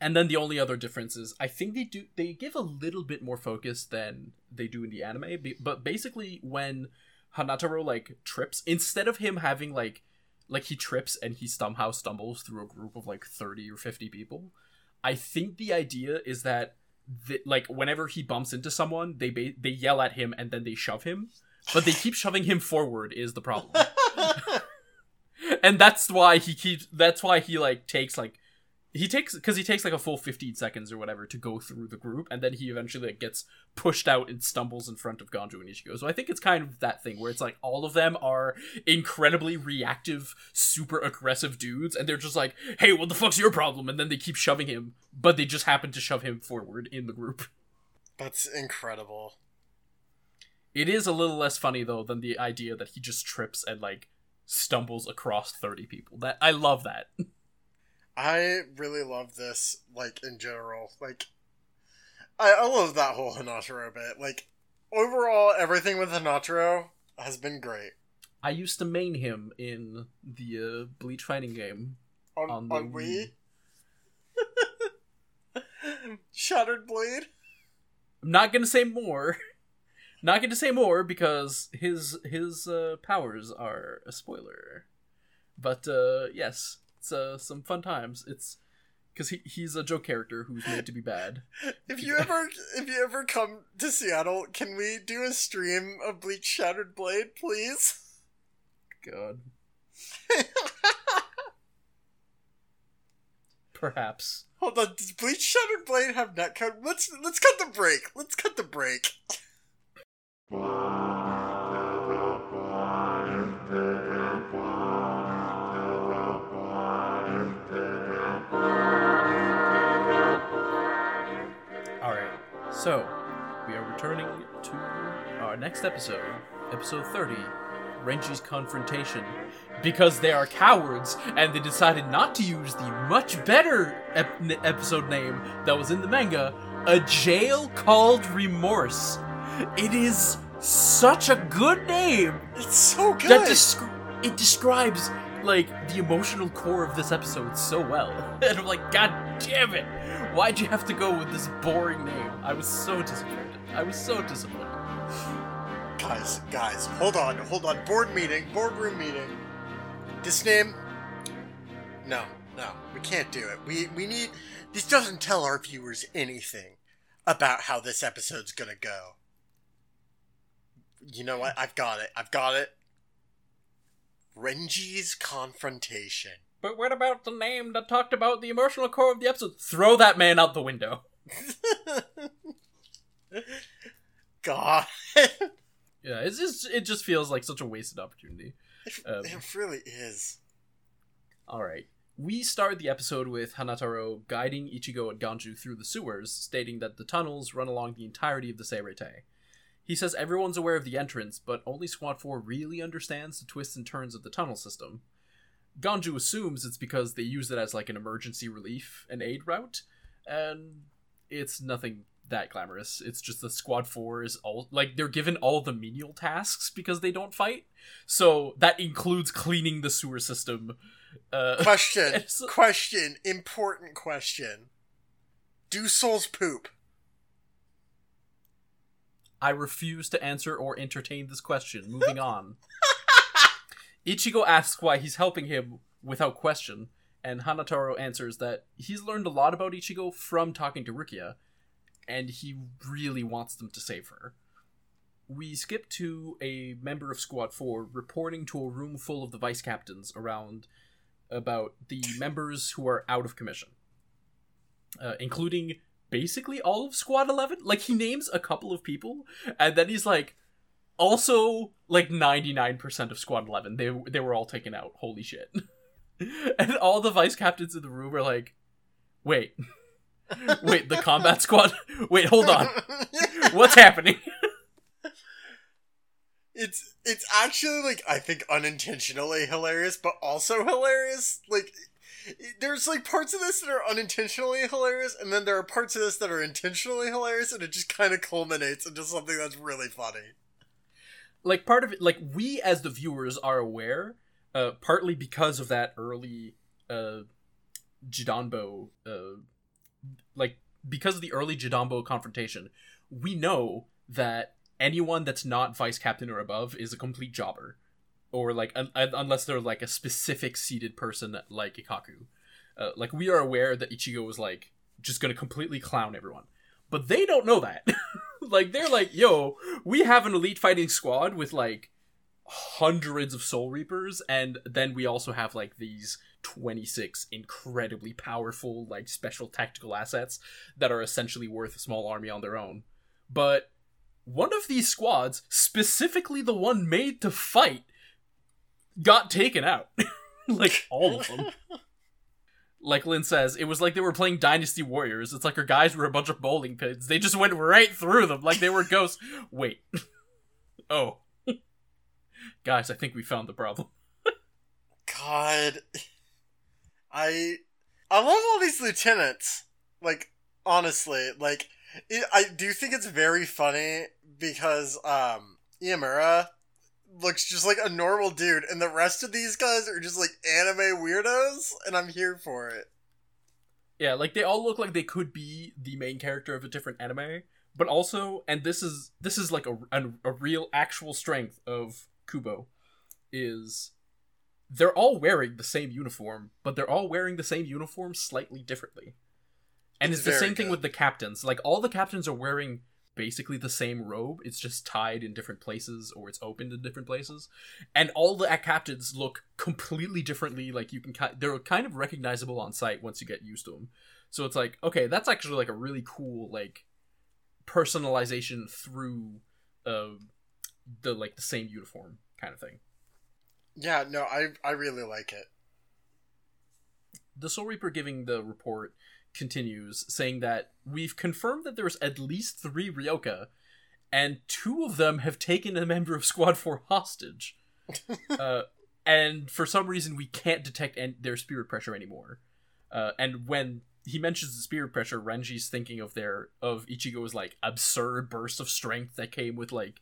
and then the only other difference is I think they do they give a little bit more focus than they do in the anime. But basically, when Hanataro like trips, instead of him having like like he trips and he somehow stumbles through a group of like 30 or 50 people i think the idea is that th- like whenever he bumps into someone they ba- they yell at him and then they shove him but they keep shoving him forward is the problem and that's why he keeps that's why he like takes like he takes because he takes like a full 15 seconds or whatever to go through the group and then he eventually like, gets pushed out and stumbles in front of Ganju and Ichigo. So I think it's kind of that thing where it's like all of them are incredibly reactive, super aggressive dudes and they're just like, "Hey, what the fuck's your problem?" and then they keep shoving him, but they just happen to shove him forward in the group. That's incredible. It is a little less funny though than the idea that he just trips and like stumbles across 30 people. That I love that. I really love this, like, in general. Like, I, I love that whole Hanataro bit. Like, overall, everything with Hanataro has been great. I used to main him in the uh, Bleach fighting game. On, On on, the Wii? Shattered Blade? I'm not gonna say more. not gonna say more because his his uh, powers are a spoiler. But uh, yes, it's uh, some fun times. It's because he, he's a joke character who's made to be bad. If you ever if you ever come to Seattle, can we do a stream of Bleach Shattered Blade, please? God, perhaps. Hold on, does Bleach Shattered Blade have netcode? Let's let's cut the break. Let's cut the break. So we are returning to our next episode, episode 30, Renji's confrontation, because they are cowards and they decided not to use the much better ep- episode name that was in the manga, A Jail Called Remorse. It is such a good name It's so good. that it describes like the emotional core of this episode so well and i'm like god damn it why'd you have to go with this boring name i was so disappointed i was so disappointed Guys, guys, hold on, hold on. Board meeting, boardroom meeting. This name? No, no, we can't do it. We we need this doesn't tell our viewers anything about how this episode's gonna go. You know what? I've got it. I've got it. Renji's confrontation. But what about the name that talked about the emotional core of the episode? Throw that man out the window. God, Yeah, it's just it just feels like such a wasted opportunity. Um, it really is. All right. We start the episode with Hanataro guiding Ichigo and Ganju through the sewers, stating that the tunnels run along the entirety of the Seireitei. He says everyone's aware of the entrance, but only Squad 4 really understands the twists and turns of the tunnel system. Ganju assumes it's because they use it as like an emergency relief and aid route, and it's nothing that glamorous. It's just the Squad 4 is all like they're given all the menial tasks because they don't fight. So that includes cleaning the sewer system. Uh, Question. It's- question. Important question. Do souls poop? I refuse to answer or entertain this question. Moving on. Ichigo asks why he's helping him without question, and Hanataro answers that he's learned a lot about Ichigo from talking to Rukia, and he really wants them to save her. We skip to a member of Squad 4 reporting to a room full of the vice captains around about the members who are out of commission, uh, including basically all of Squad 11. Like, he names a couple of people, and then he's like, also, like 99% of Squad 11, they, they were all taken out. Holy shit. and all the vice captains in the room are like, wait, wait, the combat squad? Wait, hold on. What's happening? it's it's actually like I think unintentionally hilarious, but also hilarious. Like there's like parts of this that are unintentionally hilarious, and then there are parts of this that are intentionally hilarious, and it just kind of culminates into something that's really funny. Like part of it like we as the viewers are aware uh partly because of that early uh jidanbo uh like because of the early jidanbo confrontation we know that anyone that's not vice captain or above is a complete jobber. Or like un- un- unless they're like a specific seated person like ikkaku. Uh, like we are aware that ichigo was like just gonna completely clown everyone. But they don't know that like they're like yo we have an elite fighting squad with like hundreds of soul reapers and then we also have like these 26 incredibly powerful like special tactical assets that are essentially worth a small army on their own. But one of these squads specifically the one made to fight got taken out. Like all of them like Lynn says, it was like they were playing Dynasty Warriors. It's like her guys were a bunch of bowling pins. They just went right through them like they were ghosts. Wait. oh. guys, I think we found the problem. God, I I love all these lieutenants. Like honestly, like it, I do think it's very funny because um Iamura looks just like a normal dude, and the rest of these guys are just like anime weirdos, and I'm here for it. Yeah, like they all look like they could be the main character of a different anime, but also, and this is this is like a a, a real actual strength of Kubo, is they're all wearing the same uniform, but they're all wearing the same uniform slightly differently. And It's it's, the same thing with the captains. Like all the captains are wearing basically the same robe. It's just tied in different places or it's opened in different places. And all the captains look completely differently. Like you can they're kind of recognizable on sight once you get used to them. So it's like, okay, that's actually like a really cool like personalization through uh the like the same uniform kind of thing. Yeah, no, I I really like it. the Soul Reaper giving the report continues, saying that we've confirmed that there's at least three Ryoka, and two of them have taken a member of Squad 4 hostage. uh, and for some reason, we can't detect en- their spirit pressure anymore. Uh, and when he mentions the spirit pressure, Renji's thinking of their of Ichigo's like absurd burst of strength that came with like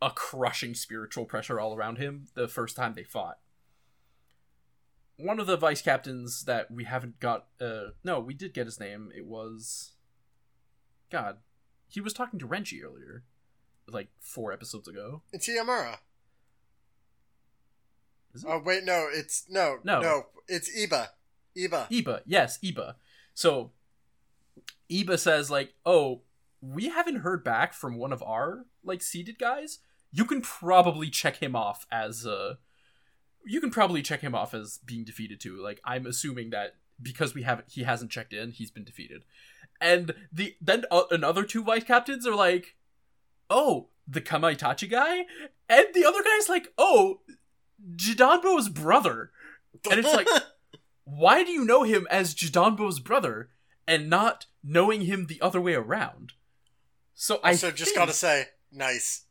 a crushing spiritual pressure all around him the first time they fought one of the vice captains that we haven't got uh no we did get his name it was god he was talking to renji earlier like four episodes ago It's it? Oh wait, no, it's no, no, No. it's Iba. Iba. Iba, yes, Iba. So Iba says like, "Oh, we haven't heard back from one of our like seated guys. You can probably check him off as uh you can probably check him off as being defeated too. Like I'm assuming that because we haven't he hasn't checked in, he's been defeated." And the then uh, another two vice captains are like, "Oh, the Kamaitachi guy?" And the other guy's like, "Oh, Jidanbo's brother." And it's like, why do you know him as Jidanbo's brother and not knowing him the other way around? So I also just think- gotta say, nice.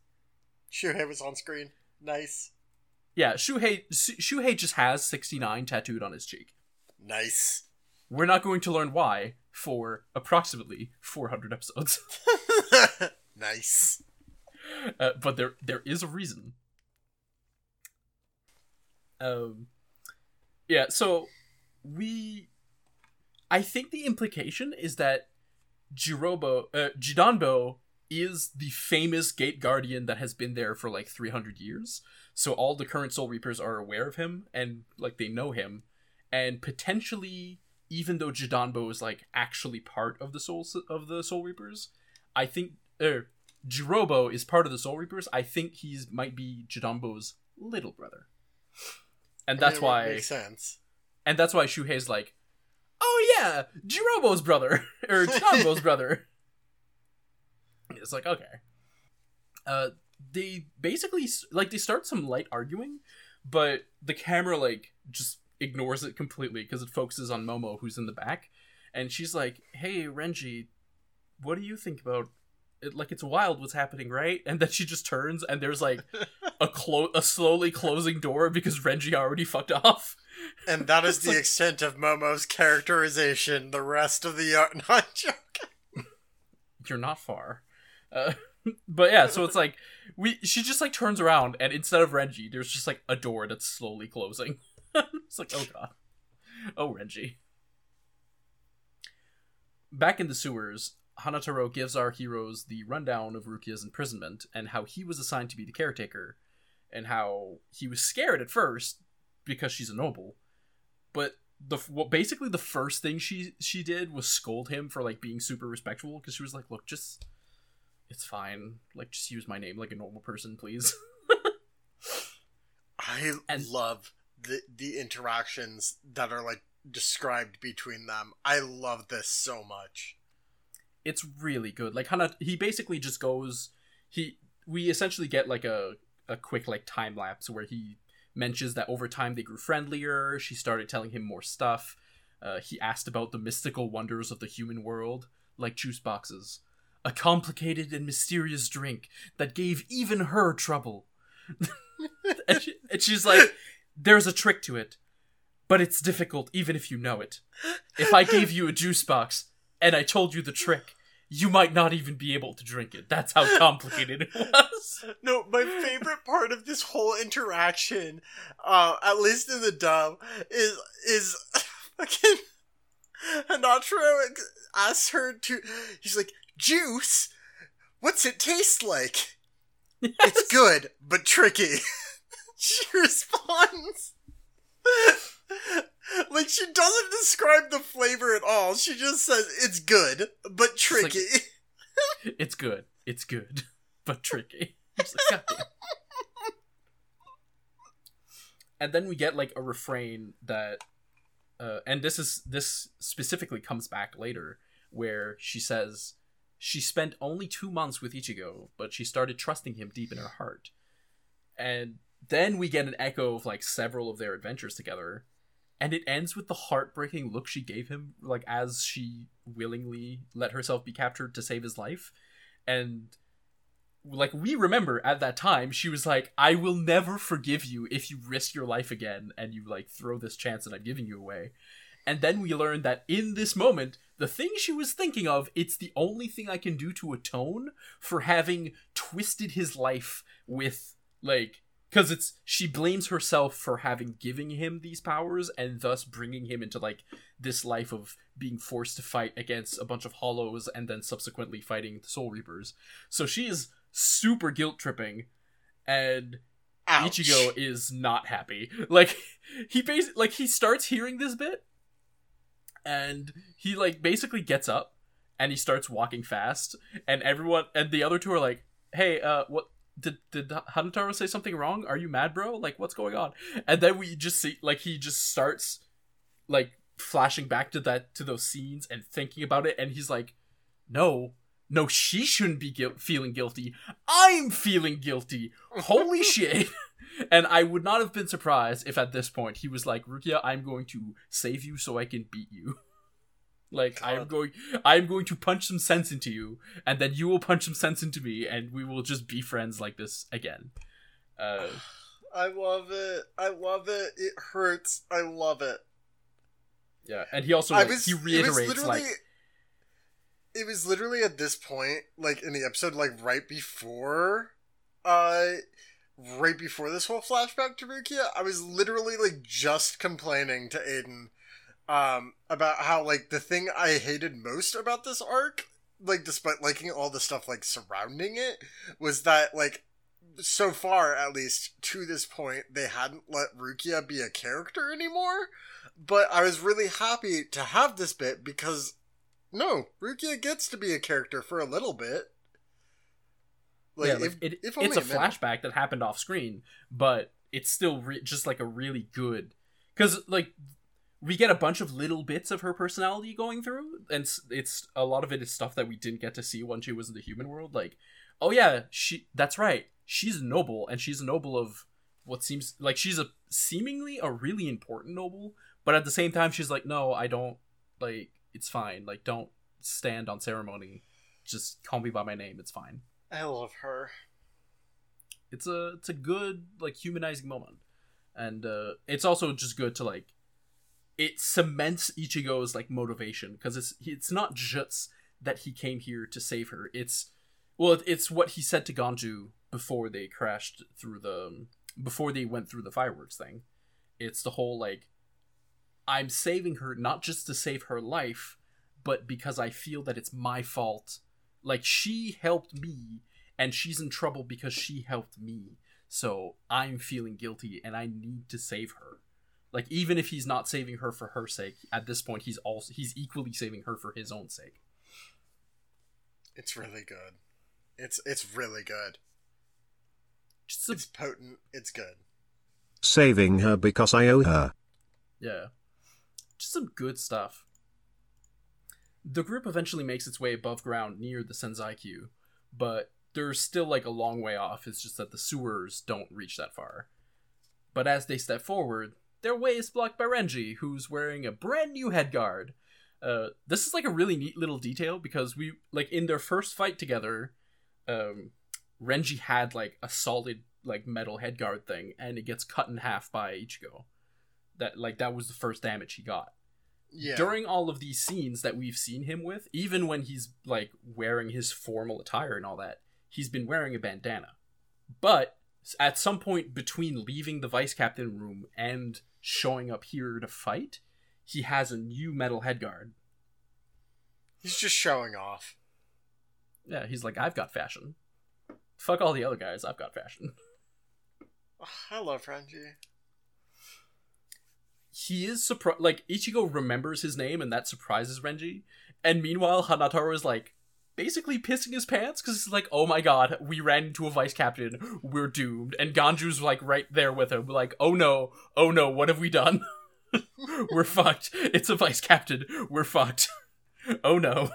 Shuhei was on screen. Nice. Yeah, Shuhei Shuhei just has 69 tattooed on his cheek. Nice. We're not going to learn why for approximately 400 episodes, nice. uh, but there there is a reason. Um, yeah. So we, I think the implication is that Jirobo, uh, Jidanbo is the famous gate guardian that has been there for like 300 years. So all the current Soul Reapers are aware of him and like they know him, and potentially even though Jidanbo is like actually part of the Soul of the Soul Reapers, I think er, Jirobo is part of the Soul Reapers. I think he's might be Jidanbo's little brother, and that's I mean, why Makes sense. and that's why Shuhei's like, oh yeah, Jirobo's brother or Jidanbo's brother. It's like okay. Uh, they basically like they start some light arguing, but the camera like just ignores it completely because it focuses on Momo who's in the back, and she's like, "Hey Renji, what do you think about?" It, like it's wild what's happening, right? And then she just turns and there's like a clo- a slowly closing door because Renji already fucked off. And that is the like- extent of Momo's characterization. The rest of the art, not joking. you're not far. Uh, but yeah, so it's like we she just like turns around and instead of Renji, there's just like a door that's slowly closing. it's like oh god, oh Renji. Back in the sewers, Hanataro gives our heroes the rundown of Rukia's imprisonment and how he was assigned to be the caretaker, and how he was scared at first because she's a noble, but the what basically the first thing she she did was scold him for like being super respectful because she was like, "Look, just it's fine. Like, just use my name like a normal person, please." I And- love the the interactions that are like described between them. I love this so much. it's really good. Like Hana, he basically just goes. He we essentially get like a a quick like time lapse where he mentions that over time they grew friendlier. She started telling him more stuff. Uh, he asked about the mystical wonders of the human world, like juice boxes, a complicated and mysterious drink that gave even her trouble. and, she, and she's like, "There's a trick to it, but it's difficult even if you know it. If I gave you a juice box and I told you the trick, you might not even be able to drink it. That's how complicated it was. No, my favorite part of this whole interaction, uh, at least in the dub, is is fucking Hanataro asks her to. He's like, "Juice, what's it taste like?" It's good, but tricky. she responds. like she doesn't describe the flavor at all. She just says it's good, but tricky. It's good. It's good, but tricky. Like, And then we get like a refrain that, uh, and this is this specifically comes back later, where she says she spent only two months with Ichigo, but she started trusting him deep in her heart. And then we get an echo of like several of their adventures together, and it ends with the heartbreaking look she gave him, like as she willingly let herself be captured to save his life. And like we remember at that time, she was like, "I will never forgive you if you risk your life again and you like throw this chance that I'm giving you away." And then we learn that in this moment, the thing she was thinking of, it's the only thing I can do to atone for having twisted his life with like because it's she blames herself for having giving him these powers and thus bringing him into like this life of being forced to fight against a bunch of hollows and then subsequently fighting the soul reapers so she is super guilt tripping and Ouch. ichigo is not happy like he basically like he starts hearing this bit and he like basically gets up and he starts walking fast and everyone and the other two are like hey uh what did did Hanataro say something wrong? Are you mad bro? Like what's going on? And then we just see like he just starts like flashing back to that to those scenes and thinking about it and he's like no no she shouldn't be guil- feeling guilty i'm feeling guilty holy shit and i would not have been surprised if at this point he was like rukia i'm going to save you so i can beat you like i'm going i'm going to punch some sense into you and then you will punch some sense into me and we will just be friends like this again uh I love it. I love it. It hurts. I love it. yeah and he also like, was. he reiterates like It was literally at this point, like in the episode, like right before, uh, right before this whole flashback to Rukia, I was literally like just complaining to Aiden, um, about how like the thing I hated most about this arc, like despite liking all the stuff like surrounding it, was that like so far at least to this point they hadn't let Rukia be a character anymore. But I was really happy to have this bit because no, Rukia gets to be a character for a little bit. Like, yeah, like, if, it, if only it's a minute. flashback that happened off screen, but it's still re- just like a really good because like we get a bunch of little bits of her personality going through, and it's, it's a lot of it is stuff that we didn't get to see when she was in the human world. Like, oh yeah, she that's right, she's a noble, and she's a noble of what seems like she's a seemingly a really important noble, but at the same time she's like, no, I don't like it's fine, like don't stand on ceremony, just call me by my name, it's fine. I love her. it's a it's a good like humanizing moment. And uh it's also just good to like it cements ichigo's like motivation. Because it's it's not just that he came here to save her. It's well it's what he said to ganju before they crashed through the before they went through the fireworks thing. It's the whole like i'm saving her not just to save her life but because i feel that it's my fault like she helped me and she's in trouble because she helped me. So I'm feeling guilty and I need to save her. Like even if he's not saving her for her sake, at this point he's also he's equally saving her for his own sake. It's really good. It's it's really good. Just a, It's potent. It's good. Saving her because I owe her. yeah. Just some good stuff. The group eventually makes its way above ground near the Senzaikyu, but they're still like a long way off. It's just that the sewers don't reach that far. But as they step forward, their way is blocked by Renji, who's wearing a brand new headguard. Uh, this is like a really neat little detail because we like in their first fight together, um, Renji had like a solid like metal headguard thing, and it gets cut in half by Ichigo. That like that was the first damage he got Yeah. during all of these scenes that we've seen him with, even when he's like wearing his formal attire and all that, he's been wearing a bandana. But at some point between leaving the vice captain room and showing up here to fight, he has a new metal headguard. He's just showing off. Yeah, he's like, I've got fashion. Fuck all the other guys, I've got fashion. I love Renji. He is surprised like ichigo remembers his name and that surprises renji. And meanwhile hanataro is like basically pissing his pants because it's like oh my god we ran into a vice captain. We're doomed. And ganju's like right there with him like oh no oh no what have we done? We're fucked. It's a vice captain. We're fucked. Oh no.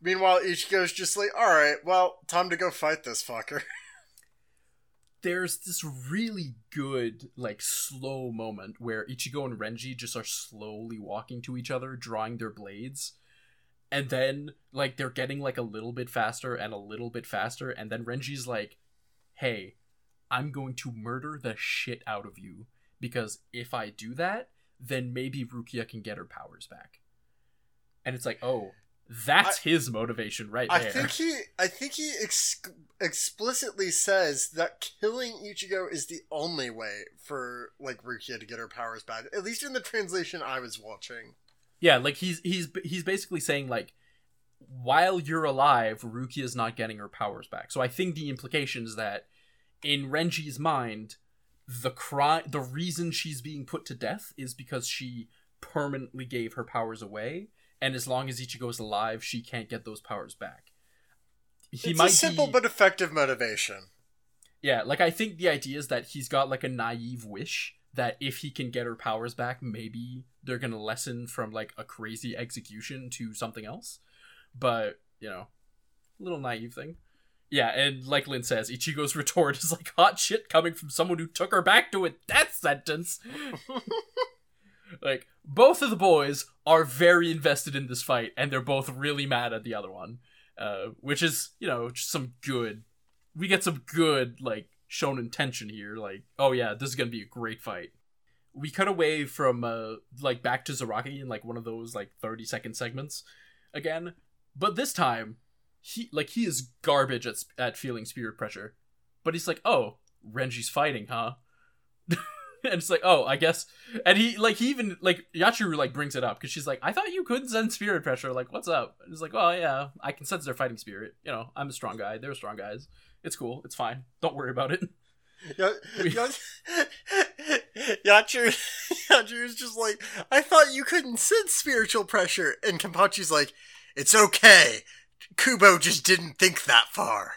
Meanwhile, Ichigo's just like, alright, well, time to go fight this fucker. there's this really good like slow moment where Ichigo and Renji just are slowly walking to each other, drawing their blades. And then like they're getting like a little bit faster and a little bit faster and then Renji's like, "Hey, I'm going to murder the shit out of you because if I do that, then maybe Rukia can get her powers back." And it's like, "Oh, that's his motivation right I there." think he, I think he ex- explicitly says that killing Ichigo is the only way for like Rukia to get her powers back. At least in the translation I was watching. Yeah, like he's he's he's basically saying like while you're alive, Rukia is not getting her powers back. So I think the implication is that in Renji's mind, the cry the reason she's being put to death is because she permanently gave her powers away, and as long as Ichigo's alive, she can't get those powers back. He it's might a simple be, but effective motivation. yeah, like I think the idea is that he's got like a naive wish that if he can get her powers back, maybe they're gonna lessen from like a crazy execution to something else. But you know, little naive thing. Yeah, and like Lynn says, Ichigo's retort is like hot shit coming from someone who took her back to a death sentence. like both of the boys are very invested in this fight, and they're both really mad at the other one, uh, which is you know some good. We get some good like shown intention here. Like, oh yeah, this is gonna be a great fight. We cut away from uh like back to Zaraki in like one of those like thirty second segments again, but this time he like he is garbage at at feeling spirit pressure, but he's like, oh, Renji's fighting, huh? and it's like, oh, I guess. And he like he even like Yachiru like brings it up because she's like, I thought you could sense spirit pressure. Like, what's up? And he's like, oh yeah, I can sense their fighting spirit. You know, I'm a strong guy. They're strong guys. It's cool. It's fine. Don't worry about it. Ya- Ya- Yachiru, Yachiru's just like, I thought you couldn't sense spiritual pressure. And Kenpachi's like, it's okay. Kubo just didn't think that far.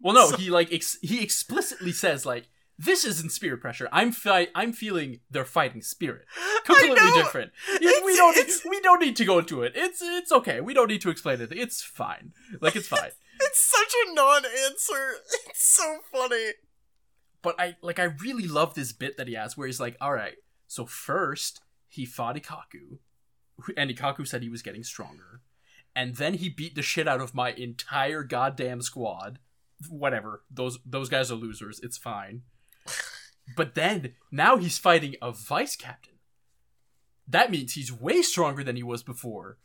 Well, no, he like ex- he explicitly says like this isn't spirit pressure. I'm fi- I'm feeling their fighting spirit. Completely different. We don't it's- we don't need to go into it. It's it's okay. We don't need to explain it. It's fine. Like it's fine. It's such a non-answer. It's so funny. but I like I really love this bit that he has where he's like, all right, so first he fought Ikkaku, and Ikkaku said he was getting stronger, and then he beat the shit out of my entire goddamn squad. Whatever, those those guys are losers. It's fine. But then now he's fighting a vice captain. That means he's way stronger than he was before.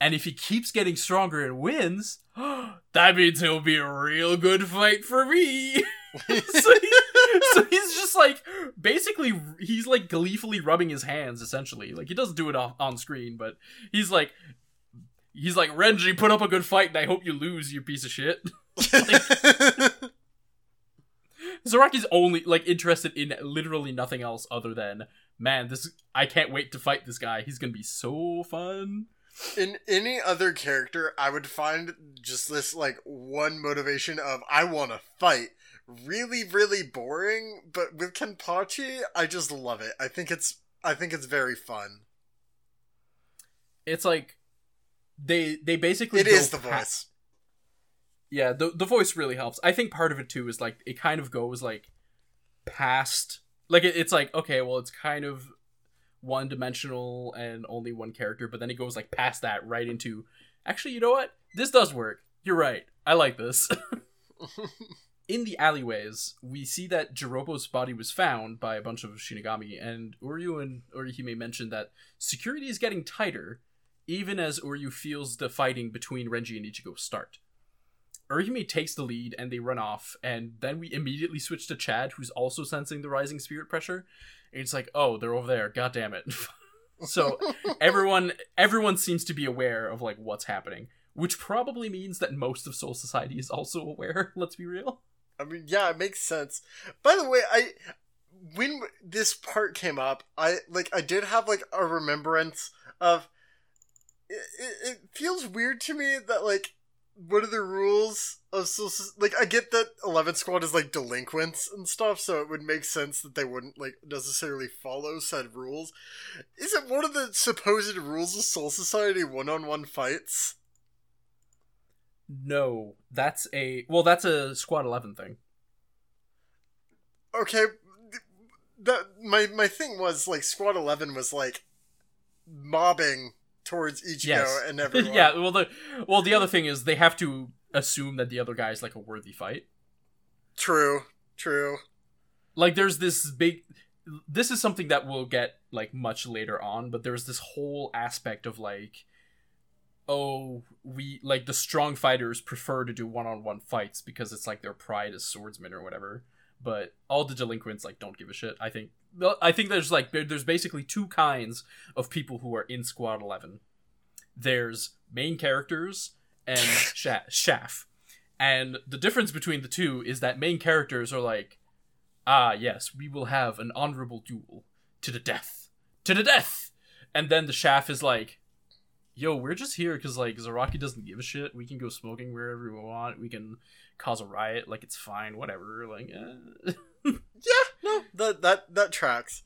And if he keeps getting stronger and wins, that means he'll be a real good fight for me. so, he, so he's just like basically he's like gleefully rubbing his hands essentially like he doesn't do it off, on screen but he's like he's like renji put up a good fight and i hope you lose you piece of shit zaraki's only like interested in literally nothing else other than man this i can't wait to fight this guy he's gonna be so fun In any other character, I would find just this like one motivation of I want to fight really, really boring. But with Kenpachi, I just love it. I think it's I think it's very fun. it's like they they basically It is the voice. Yeah, the the voice really helps. I think part of it too is like it kind of goes like past like it, it's like okay, well it's kind of one dimensional and only one character, but then it goes like past that right into actually, you know what? This does work. You're right. I like this. In the alleyways, we see that Jirobo's body was found by a bunch of Shinigami, and Uryu and Orihime mentioned that security is getting tighter, even as Uryu feels the fighting between Renji and Ichigo start. Orihime takes the lead and they run off, and then we immediately switch to Chad, who's also sensing the rising spirit pressure. And it's like, oh, they're over there. God damn it. so everyone everyone seems to be aware of like what's happening. Which probably means that most of Soul Society is also aware, let's be real. I mean, yeah, it makes sense. By the way, I when this part came up, I like I did have like a remembrance of. It, it, it feels weird to me that like what are the rules of so like I get that Eleven Squad is like delinquents and stuff, so it would make sense that they wouldn't like necessarily follow said rules. Is it one of the supposed rules of Soul Society one-on-one fights? No, that's a well, that's a Squad Eleven thing. okay that my my thing was like squad 11 was like mobbing towards Ichigo Yes, and everyone yeah. Well, the well, the other thing is they have to assume that the other guy is like a worthy fight. true true like there's this big this is something that we'll get like much later on but there's this whole aspect of like oh we like the strong fighters prefer to do one-on-one fights because it's like their pride as swordsmen or whatever but all the delinquents like don't give a shit i think i think there's like there's basically two kinds of people who are in squad 11 there's main characters and Sha- Shaft. And the difference between the two is that main characters are like, ah, yes, we will have an honorable duel to the death. To the death! and then the shaft is like, "Yo, we're just here because like Zaraki doesn't give a shit. We can go smoking wherever we want. We can cause a riot. Like it's fine. Whatever. Like, eh. Yeah, no, that that that tracks.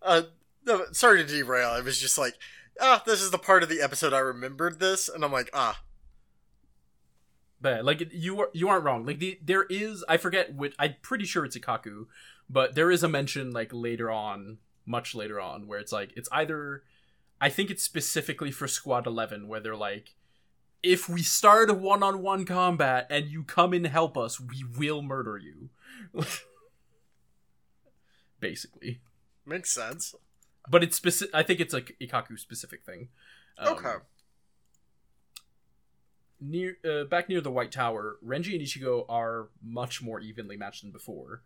Uh, no, sorry to derail. I was just like, ah, this is the part of the episode I remembered this, and I'm like, ah, but like you are you aren't wrong. Like the there is I forget which I'm pretty sure it's Ikkaku, but there is a mention like later on, much later on, where it's like it's either I think it's specifically for Squad Eleven where they're like, if we start a one on one combat and you come and help us, we will murder you. Basically. makes sense. But it's specific I think it's like Ikkaku specific thing. Um, Okay. near uh, back near the White Tower, Renji and Ichigo are much more evenly matched than before.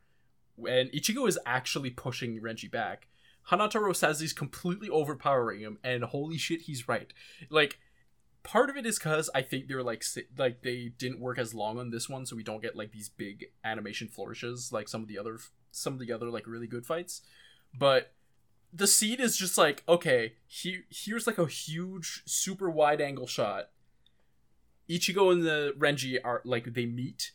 When Ichigo is actually pushing Renji back, Hanataro says he's completely overpowering him, and holy shit, he's right. Like, part of it is because I think they're like like they didn't work as long on this one, so we don't get like these big animation flourishes like some of the other some of the other like really good fights. But the scene is just like okay, he here's like a huge super wide angle shot Ichigo and the Renji are like they meet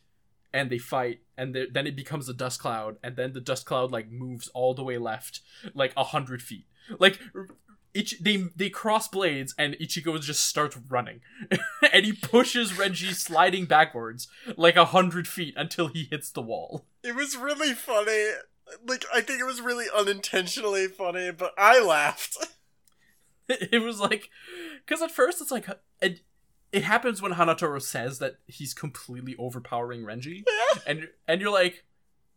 and they fight and then it becomes a dust cloud and then the dust cloud like moves all the way left like a hundred feet like Ich- they they cross blades and Ichigo just starts running and he pushes Renji sliding backwards like a hundred feet until he hits the wall It was really funny. Like, I think it was really unintentionally funny, but I laughed. it was like because at first it's like it, it happens when Hanataro says that he's completely overpowering Renji and and you're like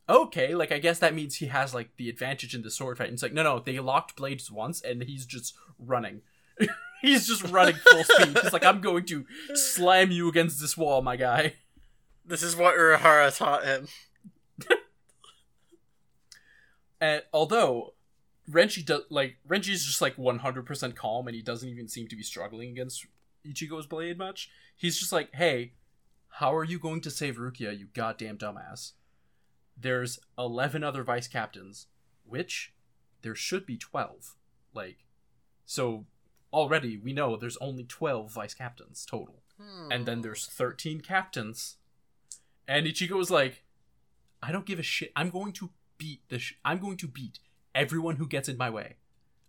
okay like I guess that means he has like the advantage in the sword fight and it's like no no they locked blades once and he's just running he's just running full speed he's like I'm going to slam you against this wall my guy This is what Urahara taught him. and although Renji does like Renji's just like 100% calm and he doesn't even seem to be struggling against Ichigo's blade much. He's just like, "Hey, how are you going to save Rukia, you goddamn dumbass? There's 11 other vice captains, which there should be 12. Like so already we know there's only 12 vice captains total. And then there's 13 captains. And Ichigo was like, I don't give a shit. I'm going to beat the sh- I'm going to beat everyone who gets in my way.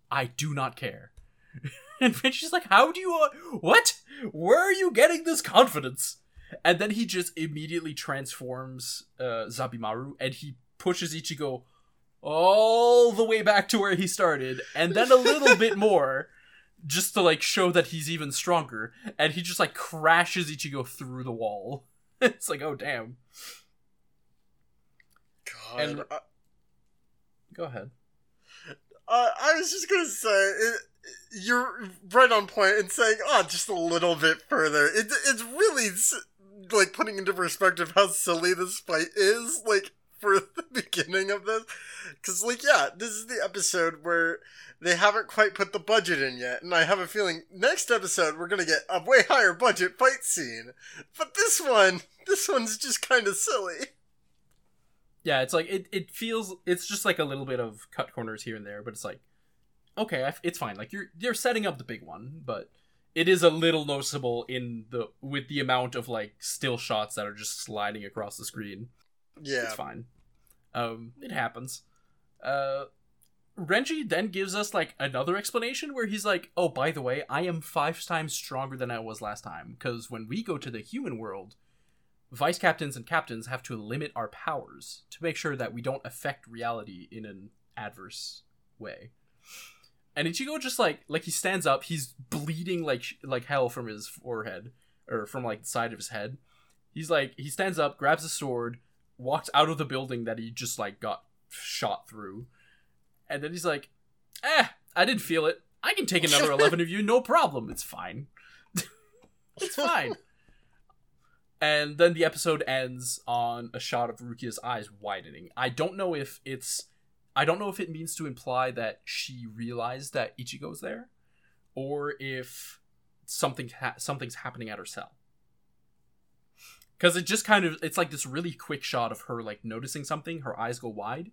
I do not care. and Renji's like, how do you uh, what? Where are you getting this confidence? And then he just immediately transforms uh, Zabimaru and he pushes Ichigo all the way back to where he started and then a little bit more just to like show that he's even stronger and he just like crashes Ichigo through the wall. it's like, oh damn. God. And- uh, Go ahead. Uh, I was just gonna say, it, you're right on point in saying, oh, just a little bit further. It, it's really, like, putting into perspective how silly this fight is, like, for the beginning of this. Because, like, yeah, this is the episode where they haven't quite put the budget in yet, and I have a feeling next episode we're gonna get a way higher budget fight scene. But this one, this one's just kind of silly. Yeah, it's like it, it feels it's just like a little bit of cut corners here and there, but it's like okay, it's fine. Like you're you're setting up the big one, but it is a little noticeable in the with the amount of like still shots that are just sliding across the screen. Yeah. It's fine. Um, it happens. Uh, Renji then gives us like another explanation where he's like, "Oh, by the way, I am five times stronger than I was last time because when we go to the human world, vice captains and captains have to limit our powers to make sure that we don't affect reality in an adverse way." And Ichigo just like like he stands up, he's bleeding like like hell from his forehead or from like the side of his head. He's like he stands up, grabs a sword, walks out of the building that he just like got shot through. And then he's like, "Eh, I didn't feel it. I can take another 11 of you no problem. It's fine. it's fine." And then the episode ends on a shot of Rukia's eyes widening. I don't know if it's I don't know if it means to imply that she realized that Ichigo's there or if something ha- something's happening at her cell because it just kind of it's like this really quick shot of her like noticing something her eyes go wide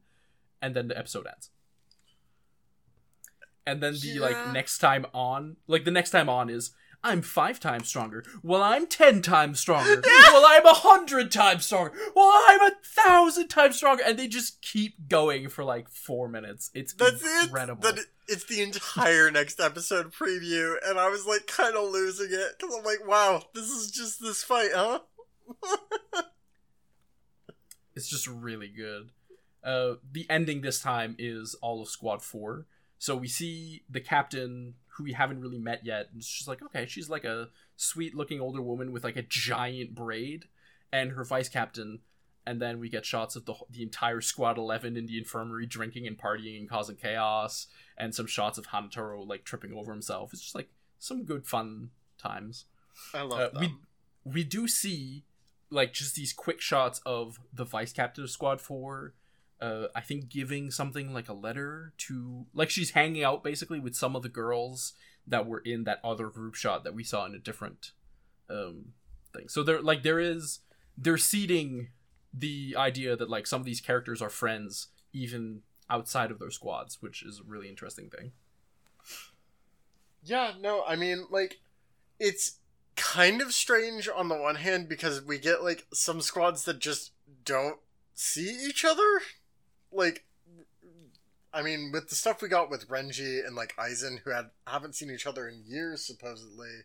and then the episode ends and then the Yeah. like next time on, like the next time on is I'm five times stronger. Well, I'm ten times stronger. well, I'm a hundred times stronger. Well, I'm a thousand times stronger, and they just keep going for like four minutes. It's That's incredible. it. That it's the entire next episode preview, and I was like kind of losing it because I'm like, wow, this is just this fight, huh? It's just really good. Uh, the ending this time is all of Squad 4. So we see the captain, who we haven't really met yet. And it's just like, okay, she's like a sweet looking older woman with like a giant braid, and her vice captain. And then we get shots of the, the entire Squad 11 in the infirmary drinking and partying and causing chaos, and some shots of Hanataro like tripping over himself. It's just like some good fun times I love uh, we we do see like just these quick shots of the vice captain of squad 4 uh i think giving something like a letter to like she's hanging out basically with some of the girls that were in that other group shot that we saw in a different um thing so there like there is they're seeding the idea that like some of these characters are friends even outside of their squads which is a really interesting thing Yeah, no, I mean, like, it's kind of strange on the one hand because we get, like, some squads that just don't see each other. Like, I mean, with the stuff we got with Renji and, like, Aizen, who had, haven't seen each other in years, supposedly.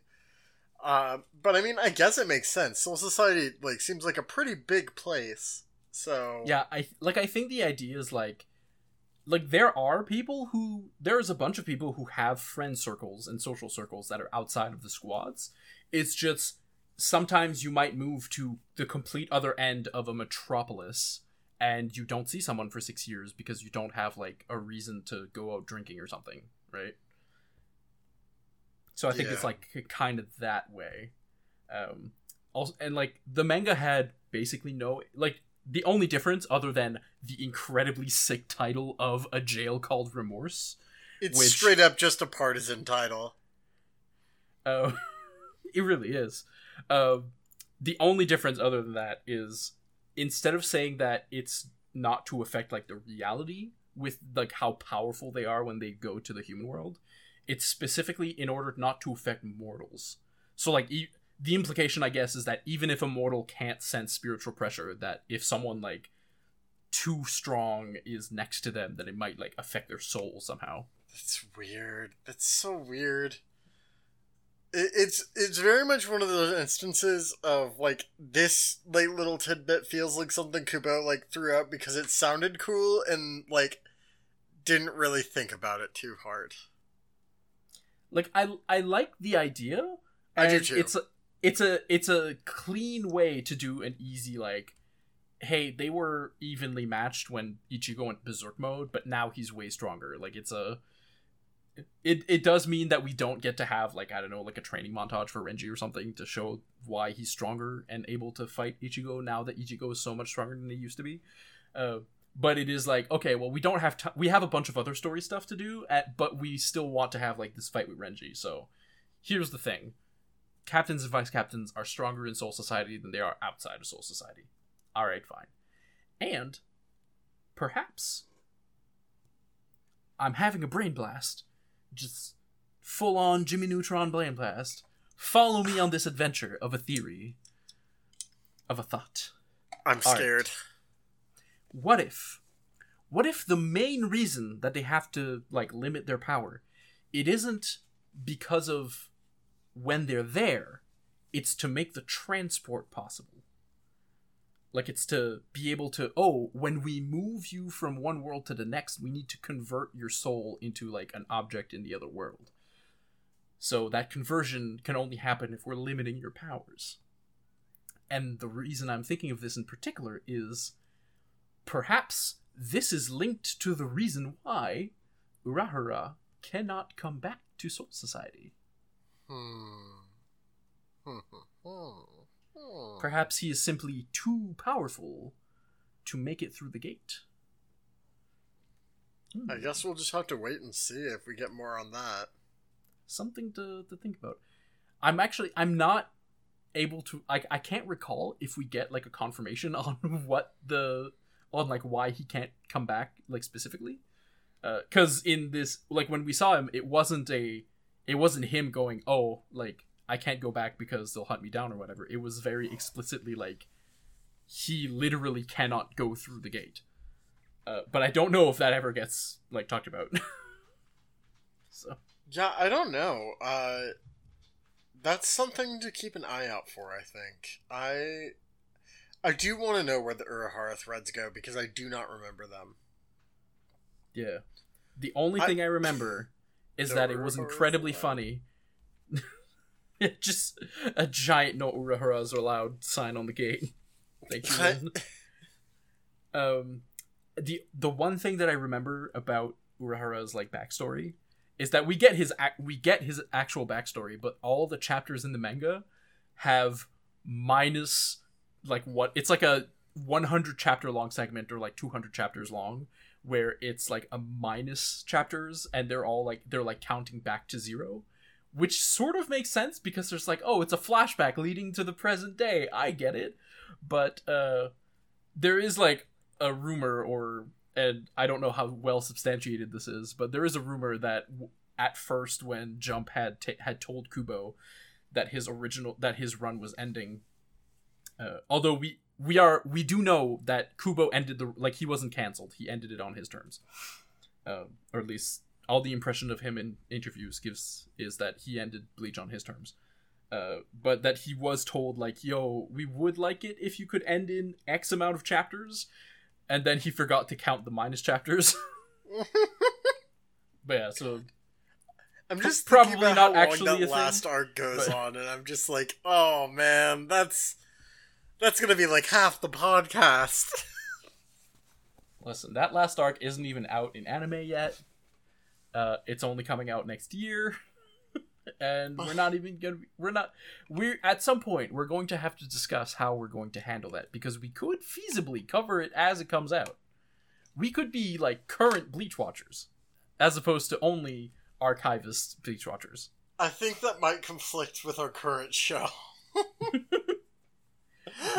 Uh, but I mean, I guess it makes sense. Soul Society, like, seems like a pretty big place. So. yeah i like i think the idea is like like there are people who there's a bunch of people who have friend circles and social circles that are outside of the squads it's just sometimes you might move to the complete other end of a metropolis and you don't see someone for six years because you don't have like a reason to go out drinking or something right? So i think it's like kind of that way. Um also and like the manga had basically no like the only difference other than the incredibly sick title of a jail called remorse It's which- straight up just a partisan title. uh, it really is. Uh, the only difference other than that is instead of saying that it's not to affect like the reality with like how powerful they are when they go to the human world it's specifically in order not to affect mortals so like e- the implication i guess is that even if a mortal can't sense spiritual pressure that if someone like too strong is next to them that it might like affect their soul somehow That's weird. That's so weird. It, it's it's very much one of those instances of like this like little tidbit feels like something Kubo like threw out because it sounded cool and like didn't really think about it too hard. like i i like the idea I do too. it's a it's a it's a clean way to do an easy like hey they were evenly matched when ichigo went berserk mode but now he's way stronger like it's a it, it does mean that we don't get to have like i don't know like a training montage for renji or something to show why he's stronger and able to fight ichigo now that ichigo is so much stronger than he used to be. Uh, but it is like okay well we don't have time we have a bunch of other story stuff to do at, but we still want to have like this fight with renji. So here's the thing. Captains and vice captains are stronger in soul society than they are outside of soul society. All right fine. And perhaps i'm having a brain blast just full on jimmy neutron brain blast follow me on this adventure of a theory of a thought I'm All right. scared. what if what if the main reason that they have to like limit their power it isn't because of when they're there it's to make the transport possible like it's to be able to oh when we move you from one world to the next we need to convert your soul into like an object in the other world so that conversion can only happen if we're limiting your powers and the reason i'm thinking of this in particular is Perhaps this is linked to the reason why Urahara cannot come back to Soul Society. Hmm. hmm, hmm, hmm. Perhaps he is simply too powerful to make it through the gate. Hmm, I guess we'll just have to wait and see if we get more on that. something to, to think about. I'm actually I'm not able to I I can't recall if we get like a confirmation on what the on like why he can't come back like specifically. because in this like when we saw him it wasn't a it wasn't him going oh like i can't go back because they'll hunt me down or whatever. It was very explicitly like he literally cannot go through the gate. Uh, but i don't know if that ever gets like talked about. So. Yeah, I don't know. Uh, that's something to keep an eye out for. I think. I I do want to know where the Urahara threads go because I do not remember them. yeah. The only I- thing i remember is No that it was incredibly funny just a giant no uraharas are allowed sign on the gate. Thank you um the the one thing that I remember about Urahara's like backstory is that we get his ac- we get his actual backstory, but all the chapters in the manga have minus like what it's like a 100 chapter long segment or like 200 chapters long where it's like a minus chapters and they're all like they're like counting back to zero which sort of makes sense because there's like oh it's a flashback leading to the present day. I get it. But uh there is like a rumor or and i don't know how well substantiated this is but there is a rumor that at first when jump had ta had told kubo that his original that his run was ending uh, although we we are we do know that kubo ended the like he wasn't canceled. He ended it on his terms. Uh, or at least all the impression of him in interviews gives is that he ended bleach on his terms uh, but that he was told like yo we would like it if you could end in x amount of chapters and then he forgot to count the minus chapters but yeah so I'm just Probably about not how actually long that thing, last arc goes but- on, and I'm just like, oh man, that's that's gonna be like half the podcast. Listen, that last arc isn't even out in anime yet. Uh, it's only coming out next year, and we're not even gonna. We're not. We're at some point we're going to have to discuss how we're going to handle that because we could feasibly cover it as it comes out. We could be like current Bleach watchers, as opposed to only archivist Bleach watchers. I think that might conflict with our current show.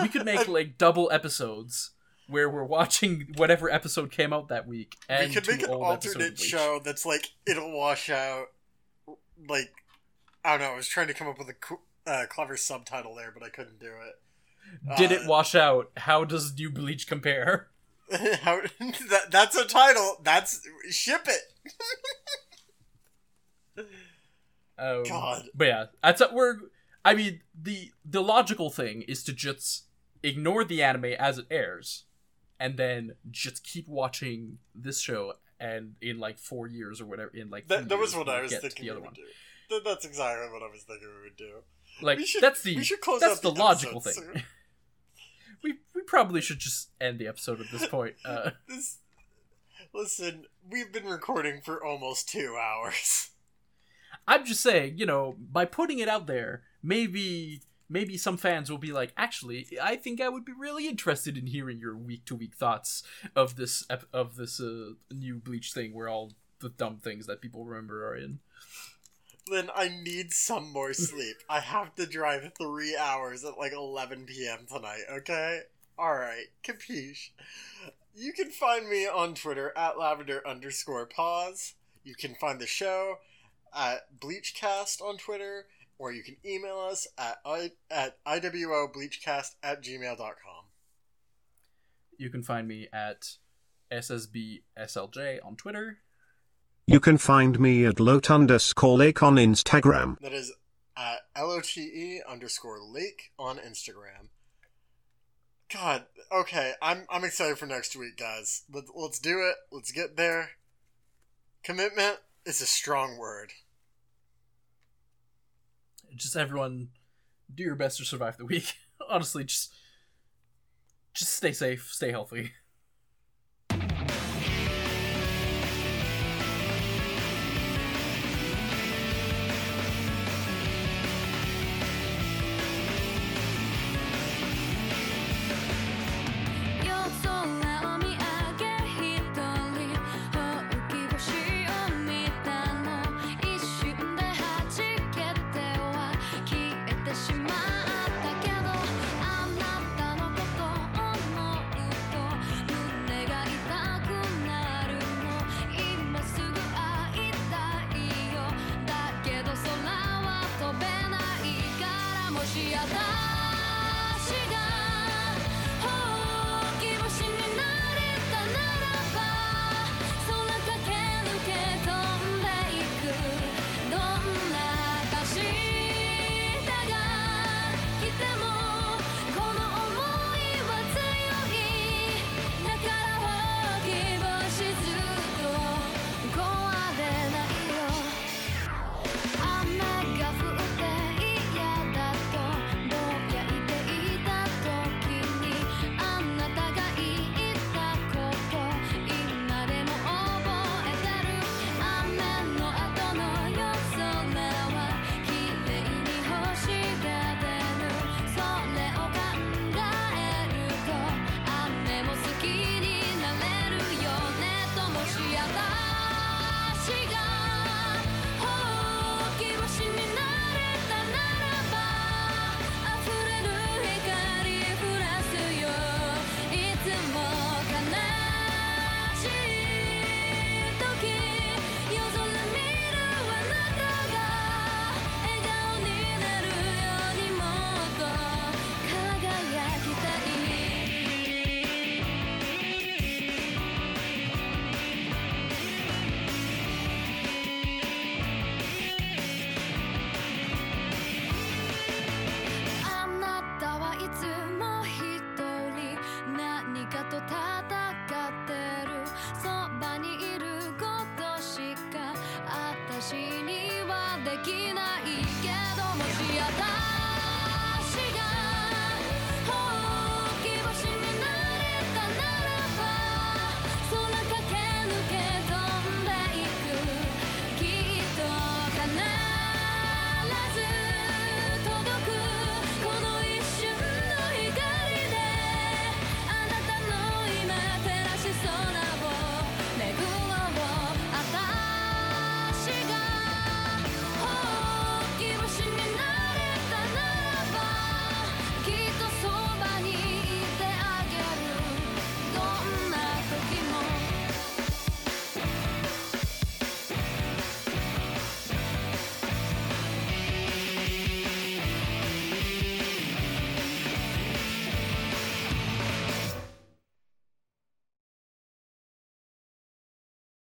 We could make like double episodes where we're watching whatever episode came out that week, and we could make an alternate show that's like it'll wash out. Like, I don't know. I was trying to come up with a co- uh, clever subtitle there, but I couldn't do it. Did Uh, it wash out? How does New Bleach compare? How, that, that's a title. That's ship it. Um, God. But yeah, that's we're. I mean, the the logical thing is to just ignore the anime as it airs, and then just keep watching this show. And in like four years or whatever, in like That, that was what we'll I was thinking the we other would one. do. That's exactly what I was thinking we would do. Like should, that's the we should close that's the, the logical thing. we we probably should just end the episode at this point. Uh, This, listen, we've been recording for almost two hours. I'm just saying, you know, by putting it out there, maybe maybe some fans will be like, actually, I think I would be really interested in hearing your week to week thoughts of this of this uh, new Bleach thing, where all the dumb things that people remember are in. Then I need some more sleep. I have to drive three hours at like 11 p.m. tonight, okay? Alright, capiche. You can find me on Twitter at lavender underscore pause. You can find the show at Bleachcast on Twitter, or you can email us at, I, at iwobleachcast at gmail.com. You can find me at ssbslj on Twitter. You can find me at lot underscore lake on Instagram. That is at L-O-T-E underscore lake on Instagram. God, okay, I'm I'm excited for next week, guys. Let, let's do it. Let's get there. Commitment is a strong word. Just everyone, do your best to survive the week. Honestly, just just stay safe, stay healthy.